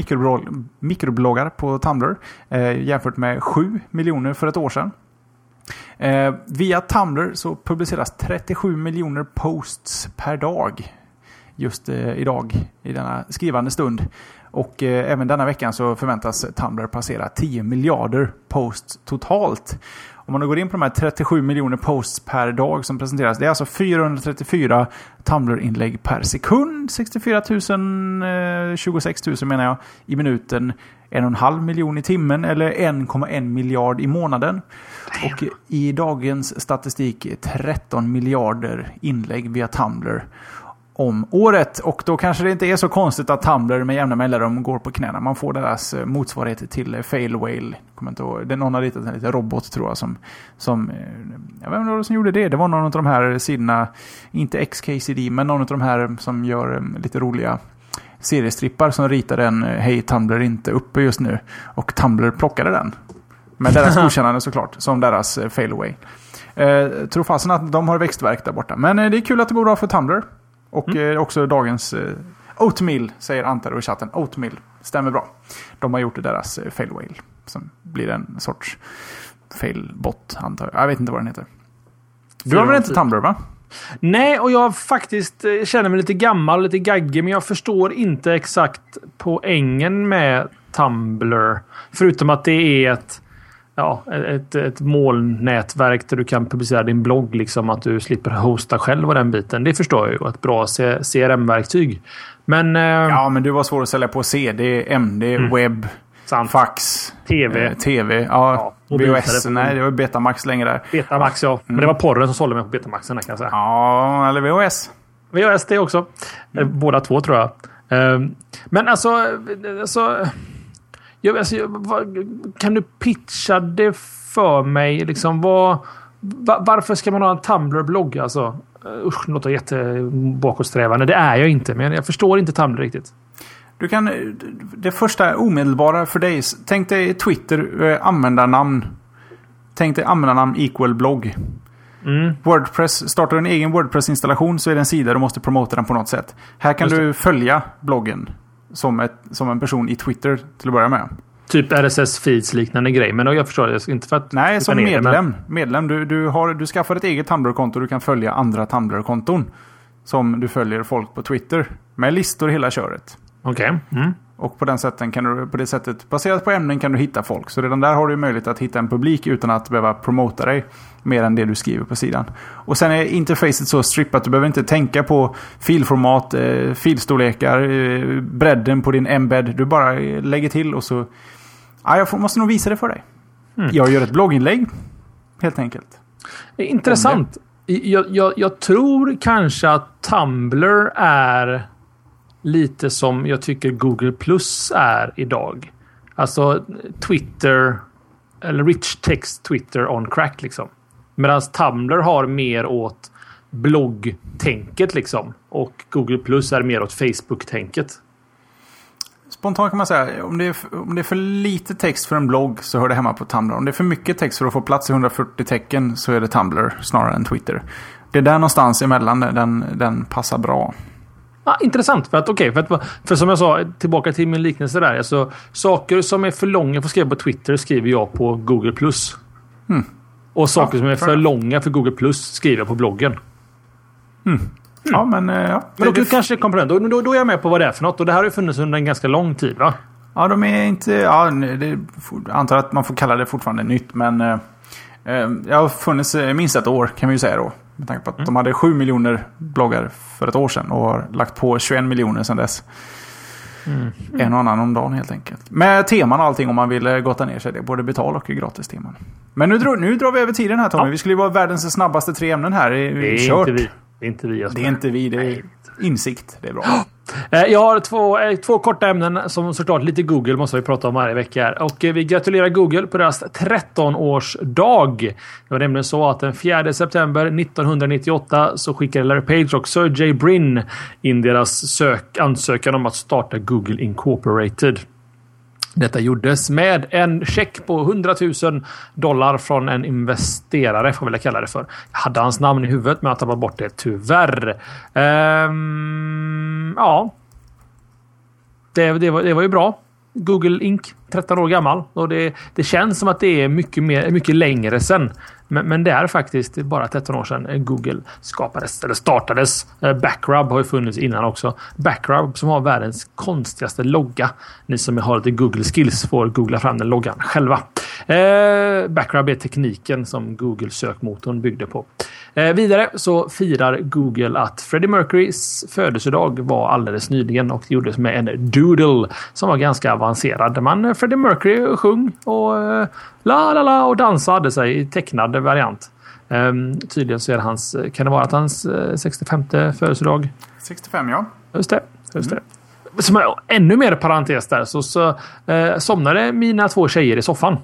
C: mikrobloggar på Tumblr. Eh, jämfört med 7 miljoner för ett år sedan. Eh, via Tumblr så publiceras 37 miljoner posts per dag. Just idag, i denna skrivande stund. Och även denna veckan så förväntas Tumblr passera 10 miljarder posts totalt. Om man går in på de här 37 miljoner posts per dag som presenteras. Det är alltså 434 Tumblr-inlägg per sekund. 64 000, 26 000 menar jag, i minuten. En och en halv miljon i timmen eller 1,1 miljard i månaden. Och i dagens statistik 13 miljarder inlägg via Tumblr om året. Och då kanske det inte är så konstigt att Tumblr med jämna mellanrum går på knäna. Man får deras eh, motsvarighet till eh, Fail Whale. Kommer inte ihåg. Det är någon har ritat en liten robot tror jag som... som eh, jag vet inte vad som gjorde det. Det var någon av de här sidorna, inte XKCD, men någon av de här som gör lite roliga seriestrippar som ritade en Hej Tumblr inte uppe just nu. Och Tumblr plockade den. Med deras (laughs) godkännande såklart, som deras Fail Whale. Eh, tror fasen att de har växtverk där borta. Men eh, det är kul att det går bra för Tumblr. Och mm. Eh, också dagens eh, Oatmeal, säger Antar i chatten. Oatmeal, stämmer bra. De har gjort deras eh, fail whale. Som blir en sorts failbot, antar jag. Jag vet inte vad den heter. Du har väl inte Tumblr, va?
B: Nej, och jag faktiskt eh, känner mig lite gammal, lite gaggig, men jag förstår inte exakt poängen med Tumblr. Förutom att det är ett ja, ett, ett molnnätverk där du kan publicera din blogg. Liksom att du slipper hosta själv och den biten. Det förstår jag ju. Ett bra CRM-verktyg. Men... Eh,
C: ja, men du var svår att sälja på CD, MD, mm. webb, Sant. fax,
B: TV.
C: Eh, TV. Ja, ja VHS. Nej, det var Betamax länge där.
B: Betamax, ja. Men det var porren som sålde mig på Betamaxen kan jag säga.
C: Ja, eller VHS.
B: VHS det också. Mm. Båda två tror jag. Ehm, men alltså... alltså jag, alltså, kan du pitcha det för mig? Liksom, vad, varför ska man ha en Tumblr-blogg? Alltså, usch, det låter jättebakåtsträvande. Det är jag inte, men jag förstår inte Tumblr riktigt.
C: Du kan... Det första omedelbara för dig. Tänk dig Twitter, eh, användarnamn. Tänk dig användarnamn equal blogg. Mm. Wordpress, startar du en egen Wordpress-installation så är det en sida du måste promota den på något sätt. Här kan du följa bloggen som, ett, som en person i Twitter till att börja med.
B: Typ RSS-feeds liknande grej. Men jag förstår det. Inte för att
C: Nej, som medlem. Det, medlem. Du, du, har, du skaffar ett eget Tumblr-konto. Du kan följa andra Tumblr-konton. Som du följer folk på Twitter. Med listor hela köret.
B: Okej. Okay. Mm.
C: Och på, den sätten kan du, på det sättet, baserat på ämnen kan du hitta folk. Så redan där har du möjlighet att hitta en publik utan att behöva promota dig mer än det du skriver på sidan. Och sen är interfacet så strippat, du behöver inte tänka på filformat, eh, filstorlekar, eh, bredden på din embed. Du bara lägger till och så... Ja, jag får, måste nog visa det för dig. Mm. Jag gör ett blogginlägg, helt enkelt.
B: Intressant. Jag, jag, jag tror kanske att Tumblr är lite som jag tycker Google Plus är idag. Alltså Twitter eller rich text Twitter on crack liksom. Medan Tumblr har mer åt bloggtänket liksom. Och Google Plus är mer åt Facebook-tänket.
C: Spontant kan man säga, om det, är, om det är för lite text för en blogg så hör det hemma på Tumblr. Om det är för mycket text för att få plats i 140 tecken så är det Tumblr snarare än Twitter. Det är där någonstans emellan den, den passar bra.
B: Ah, intressant. För att, okay, för, att, för som jag sa, tillbaka till min liknelse där. Alltså, saker som är för långa för att skriva på Twitter skriver jag på Google+. Mm. Och saker ja, som är för långa för Google+, skriver jag på bloggen.
C: Mm. Ja, men... Eh, ja,
B: men då det, kanske det kommer då, då, då är jag med på vad det är för något. Och det här har ju funnits under en ganska lång tid, va?
C: Ja, de är inte... Ja, det, jag antar att man får kalla det fortfarande nytt, men... Eh, eh det har funnits minst ett år, kan vi ju säga då. Med tanke på att mm. de hade 7 miljoner bloggar för ett år sedan och har lagt på 21 miljoner sedan dess. Mm. En och annan om dagen helt enkelt. Med teman och allting om man vill eh, gotta ner sig. Det är både betal och gratis teman. Men nu, drar, nu drar vi över tiden här Tommy. Ja. Vi skulle ju vara världens snabbaste tre ämnen här. Det
B: är Kört. inte vi. Det är inte vi.
C: Det är inte vi. Det är insikt. Det är bra.
B: Eh, jag har två, eh, två korta ämnen som såklart lite Google måste vi prata om varje vecka. Och eh, vi gratulerar Google på deras 13-årsdag. Det var nämligen så att den 4 september 1998 så skickade Larry Page och Sergey Brin in deras sök, ansökan om att starta Google Incorporated. Detta gjordes med en check på 100 000 dollar från en investerare, får vi kalla det för. Jag hade hans namn i huvudet, men jag har tappat bort det tyvärr. Ehm, ja. Det, det, var, det var ju bra. Google Inc. 13 år gammal. Och det, det känns som att det är mycket, mer, mycket längre sen. Men, men, det är faktiskt bara 13 år sedan Google skapades, eller startades. Eh, Backrub har ju funnits innan också. Backrub som har världens konstigaste logga. Ni som har lite Google skills får googla fram den loggan själva. Eh, Backrub är tekniken som Google sökmotorn byggde på. Eh, vidare så firar Google att Freddie Mercurys födelsedag var alldeles nyligen och det gjordes med en doodle som var ganska avancerad. Man Freddie Mercury sjöng och eh, la la la och dansade sig i tecknad variant. Um, tydligen så är det hans, kan det vara att hans uh, 65 födelsedag?
C: 65 ja.
B: Just det. Just mm. det. Som är ännu mer parentes där så, så uh, somnade mina två tjejer i soffan.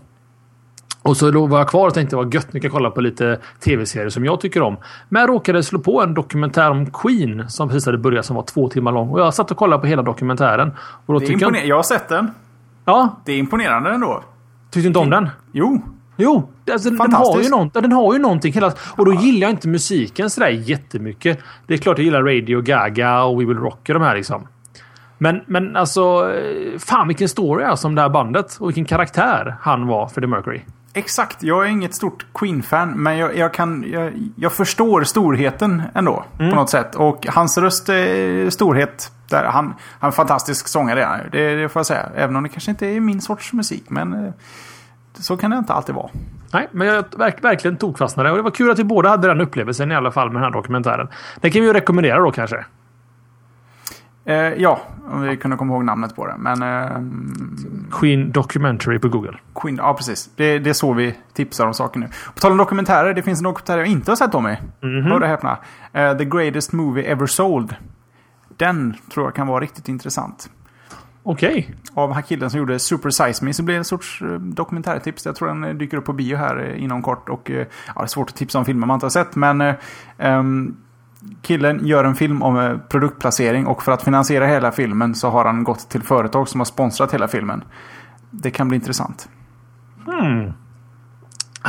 B: Och så var jag kvar och tänkte vad gött, nu kan kolla på lite tv-serier som jag tycker om. Men jag råkade slå på en dokumentär om Queen som precis hade börjat som var två timmar lång. Och jag satt och kollade på hela dokumentären. Och
C: då det är jag... jag har sett den.
B: Ja.
C: Det är imponerande ändå.
B: Tyckte du inte om den?
C: Jo.
B: Jo, alltså, den, har ju den har ju någonting. Hela, och då gillar jag inte musiken sådär jättemycket. Det är klart jag gillar Radio Gaga och We Will Rock och de här liksom. Men, men alltså, fan vilken story alltså om det här bandet. Och vilken karaktär han var The Mercury.
C: Exakt, jag är inget stort Queen-fan, men jag, jag kan, jag, jag, förstår storheten ändå. Mm. På något sätt. Och hans röst är storhet. Där han, han är en fantastisk sångare, det, det får jag säga. Även om det kanske inte är min sorts musik, men eh, så kan det inte alltid vara.
B: Nej, men jag verk, verkligen tokfastnade. Och det var kul att vi båda hade den upplevelsen i alla fall med den här dokumentären. Den kan vi ju rekommendera då kanske.
C: Eh, ja, om vi kunde komma ihåg namnet på det. Men, eh,
B: Queen Documentary på Google.
C: Queen, ja, precis. Det, det är så vi tipsar om saker nu. På tal om dokumentärer, det finns en dokumentär jag inte har sett om mig. Mm -hmm. Hör och häpna. Eh, The Greatest Movie Ever Sold. Den tror jag kan vara riktigt intressant.
B: Okej. Okay.
C: Av killen som gjorde Super Size Me så blir det en sorts eh, dokumentärtips. Jag tror den eh, dyker upp på bio här eh, inom kort. Och ja, det är svårt att tipsa om filmer man inte har sett. Men um, killen gör en film om produktplacering och för att finansiera hela filmen så har han gått till företag som har sponsrat hela filmen. Det kan bli intressant.
B: Hmm.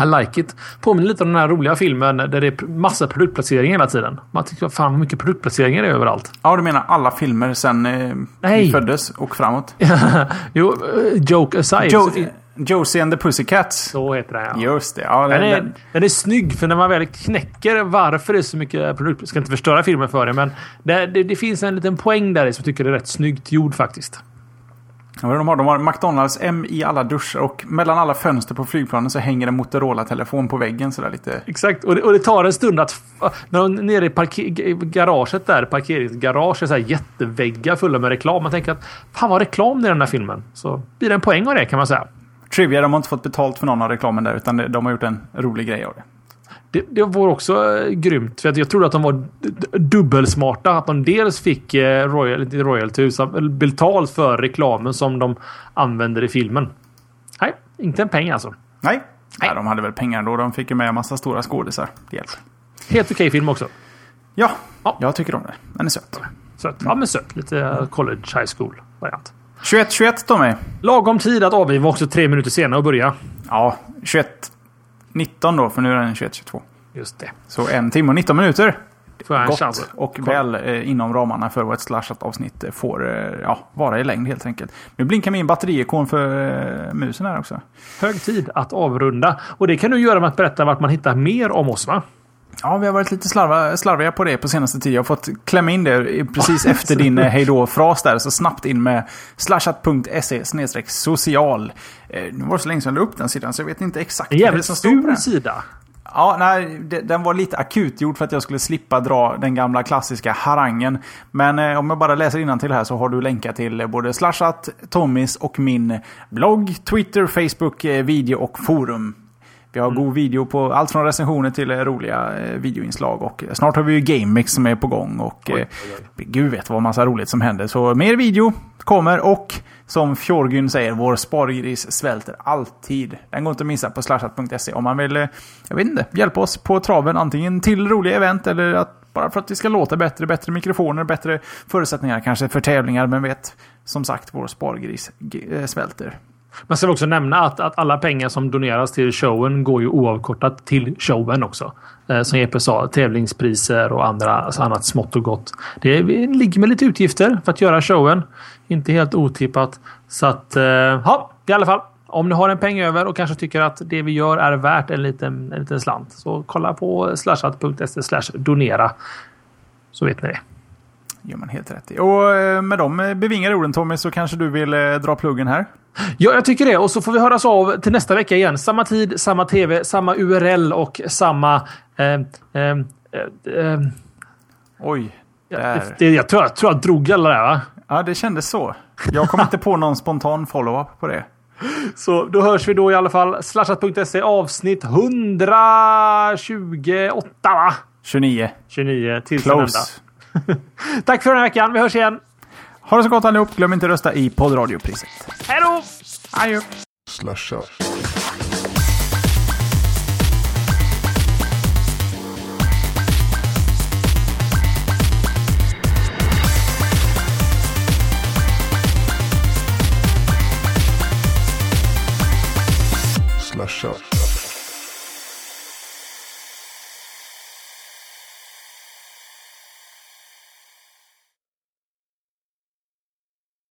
B: I like it. Påminner lite om den här roliga filmen där det är massa produktplacering hela tiden. Man tycker fan vad mycket produktplaceringar det är överallt.
C: Ja, du menar alla filmer sen eh, vi föddes och framåt? (laughs)
B: jo, eh, joke aside. Jo
C: Josie and the Pussycats.
B: Så heter den
C: ja. Just det. Ja,
B: den, den, är, den är snygg för när man väl knäcker varför det är så mycket produkter. Jag ska inte förstöra filmen för det men det, det, det finns en liten poäng där som jag tycker är rätt snyggt gjord faktiskt.
C: Ja, de, har, de har McDonalds M i alla duschar och mellan alla fönster på flygplanen så hänger en Motorola-telefon på väggen sådär lite.
B: Exakt, och det, och det tar en stund att... När de nere i garaget där, parkeringsgarage, är så här jätteväggar fulla med reklam. Man tänker att fan vad reklam det är i den här filmen. Så blir det en poäng av det kan man säga.
C: Trivia, de har inte fått betalt för någon av reklamen där utan de har gjort en rolig grej av det.
B: Det, det var också äh, grymt. För jag trodde att de var dubbelsmarta. Att de dels fick äh, royal, royalty, betalt för reklamen som de använder i filmen. Nej, inte en peng alltså.
C: Nej, Nej. Ja, de hade väl pengar då. De fick ju med en massa stora skådisar.
B: Helt okej okay film också.
C: Ja, ja, jag tycker om det. Den är söt.
B: Söt. Ja, men söt. Lite college high school variant.
C: 21-21 Tommy.
B: Lagom tid att avliva också tre minuter senare och börja.
C: Ja, 21 19 då, för nu är den 21-22.
B: Just det.
C: Så en timme och 19 minuter.
B: En chans.
C: Och Kom. väl eh, inom ramarna för vad ett slashat avsnitt får eh, ja, vara i längd helt enkelt. Nu blinkar min batteriikon för eh, musen här också.
B: Hög tid att avrunda. Och det kan du göra med att berätta vart man hittar mer om oss va?
C: Ja, vi har varit lite slarva, slarviga på det på senaste tiden. Jag har fått klämma in det precis efter din eh, hejdå-fras där. Så snabbt in med slashat.se social. Eh, nu var det så länge sedan jag la upp den sidan så jag vet inte exakt
B: vad det som står på den. sida.
C: Ja, nej, den var lite akutgjord för att jag skulle slippa dra den gamla klassiska harangen. Men eh, om jag bara läser till här så har du länkar till både Slashat, Tommys och min blogg, Twitter, Facebook, eh, video och forum. Vi har mm. god video på allt från recensioner till eh, roliga eh, videoinslag. Och snart har vi ju GameMix som är på gång. Och oj, oj, oj. gud vet vad massa roligt som händer. Så mer video kommer och som Fjorgyn säger, vår spargris svälter alltid. Den går inte att missa på slashat.se om man vill, eh, jag vet inte, hjälpa oss på traven. Antingen till roliga event eller att bara för att det ska låta bättre, bättre mikrofoner, bättre förutsättningar kanske för tävlingar. Men vet, som sagt, vår spargris svälter.
B: Man ska också nämna att, att alla pengar som doneras till showen går ju oavkortat till showen också. Eh, som Jeppe sa, tävlingspriser och andra, alltså annat smått och gott. Det ligger med lite utgifter för att göra showen. Inte helt otippat. Så att, eh, ja, i alla fall. Om ni har en peng över och kanske tycker att det vi gör är värt en liten, en liten slant. Så kolla på slashat.se slash donera. Så vet ni det
C: gör man helt rätt i. Och eh, med de bevingade orden Tommy så kanske du vill dra pluggen här?
B: Ja, jag tycker det. Och så får vi höras av till nästa vecka igen. Samma tid, samma TV, samma URL och samma... Eh, eh,
C: eh, Oj.
B: Där. Det, jag, tror, jag tror jag drog alla där va?
C: Ja, det kändes så. Jag kom inte på någon spontan follow-up på det. (laughs)
B: Så då hörs vi då i alla fall. Slashat.se avsnitt 128 va?
C: 29.
B: 29 till Close. (laughs) Tack för den här veckan. Vi hörs igen.
C: Ha det så gott allihop. Glöm inte att rösta i poddradiopriset.
B: Hej då!
C: Adjö.
A: Slasha. Slasha.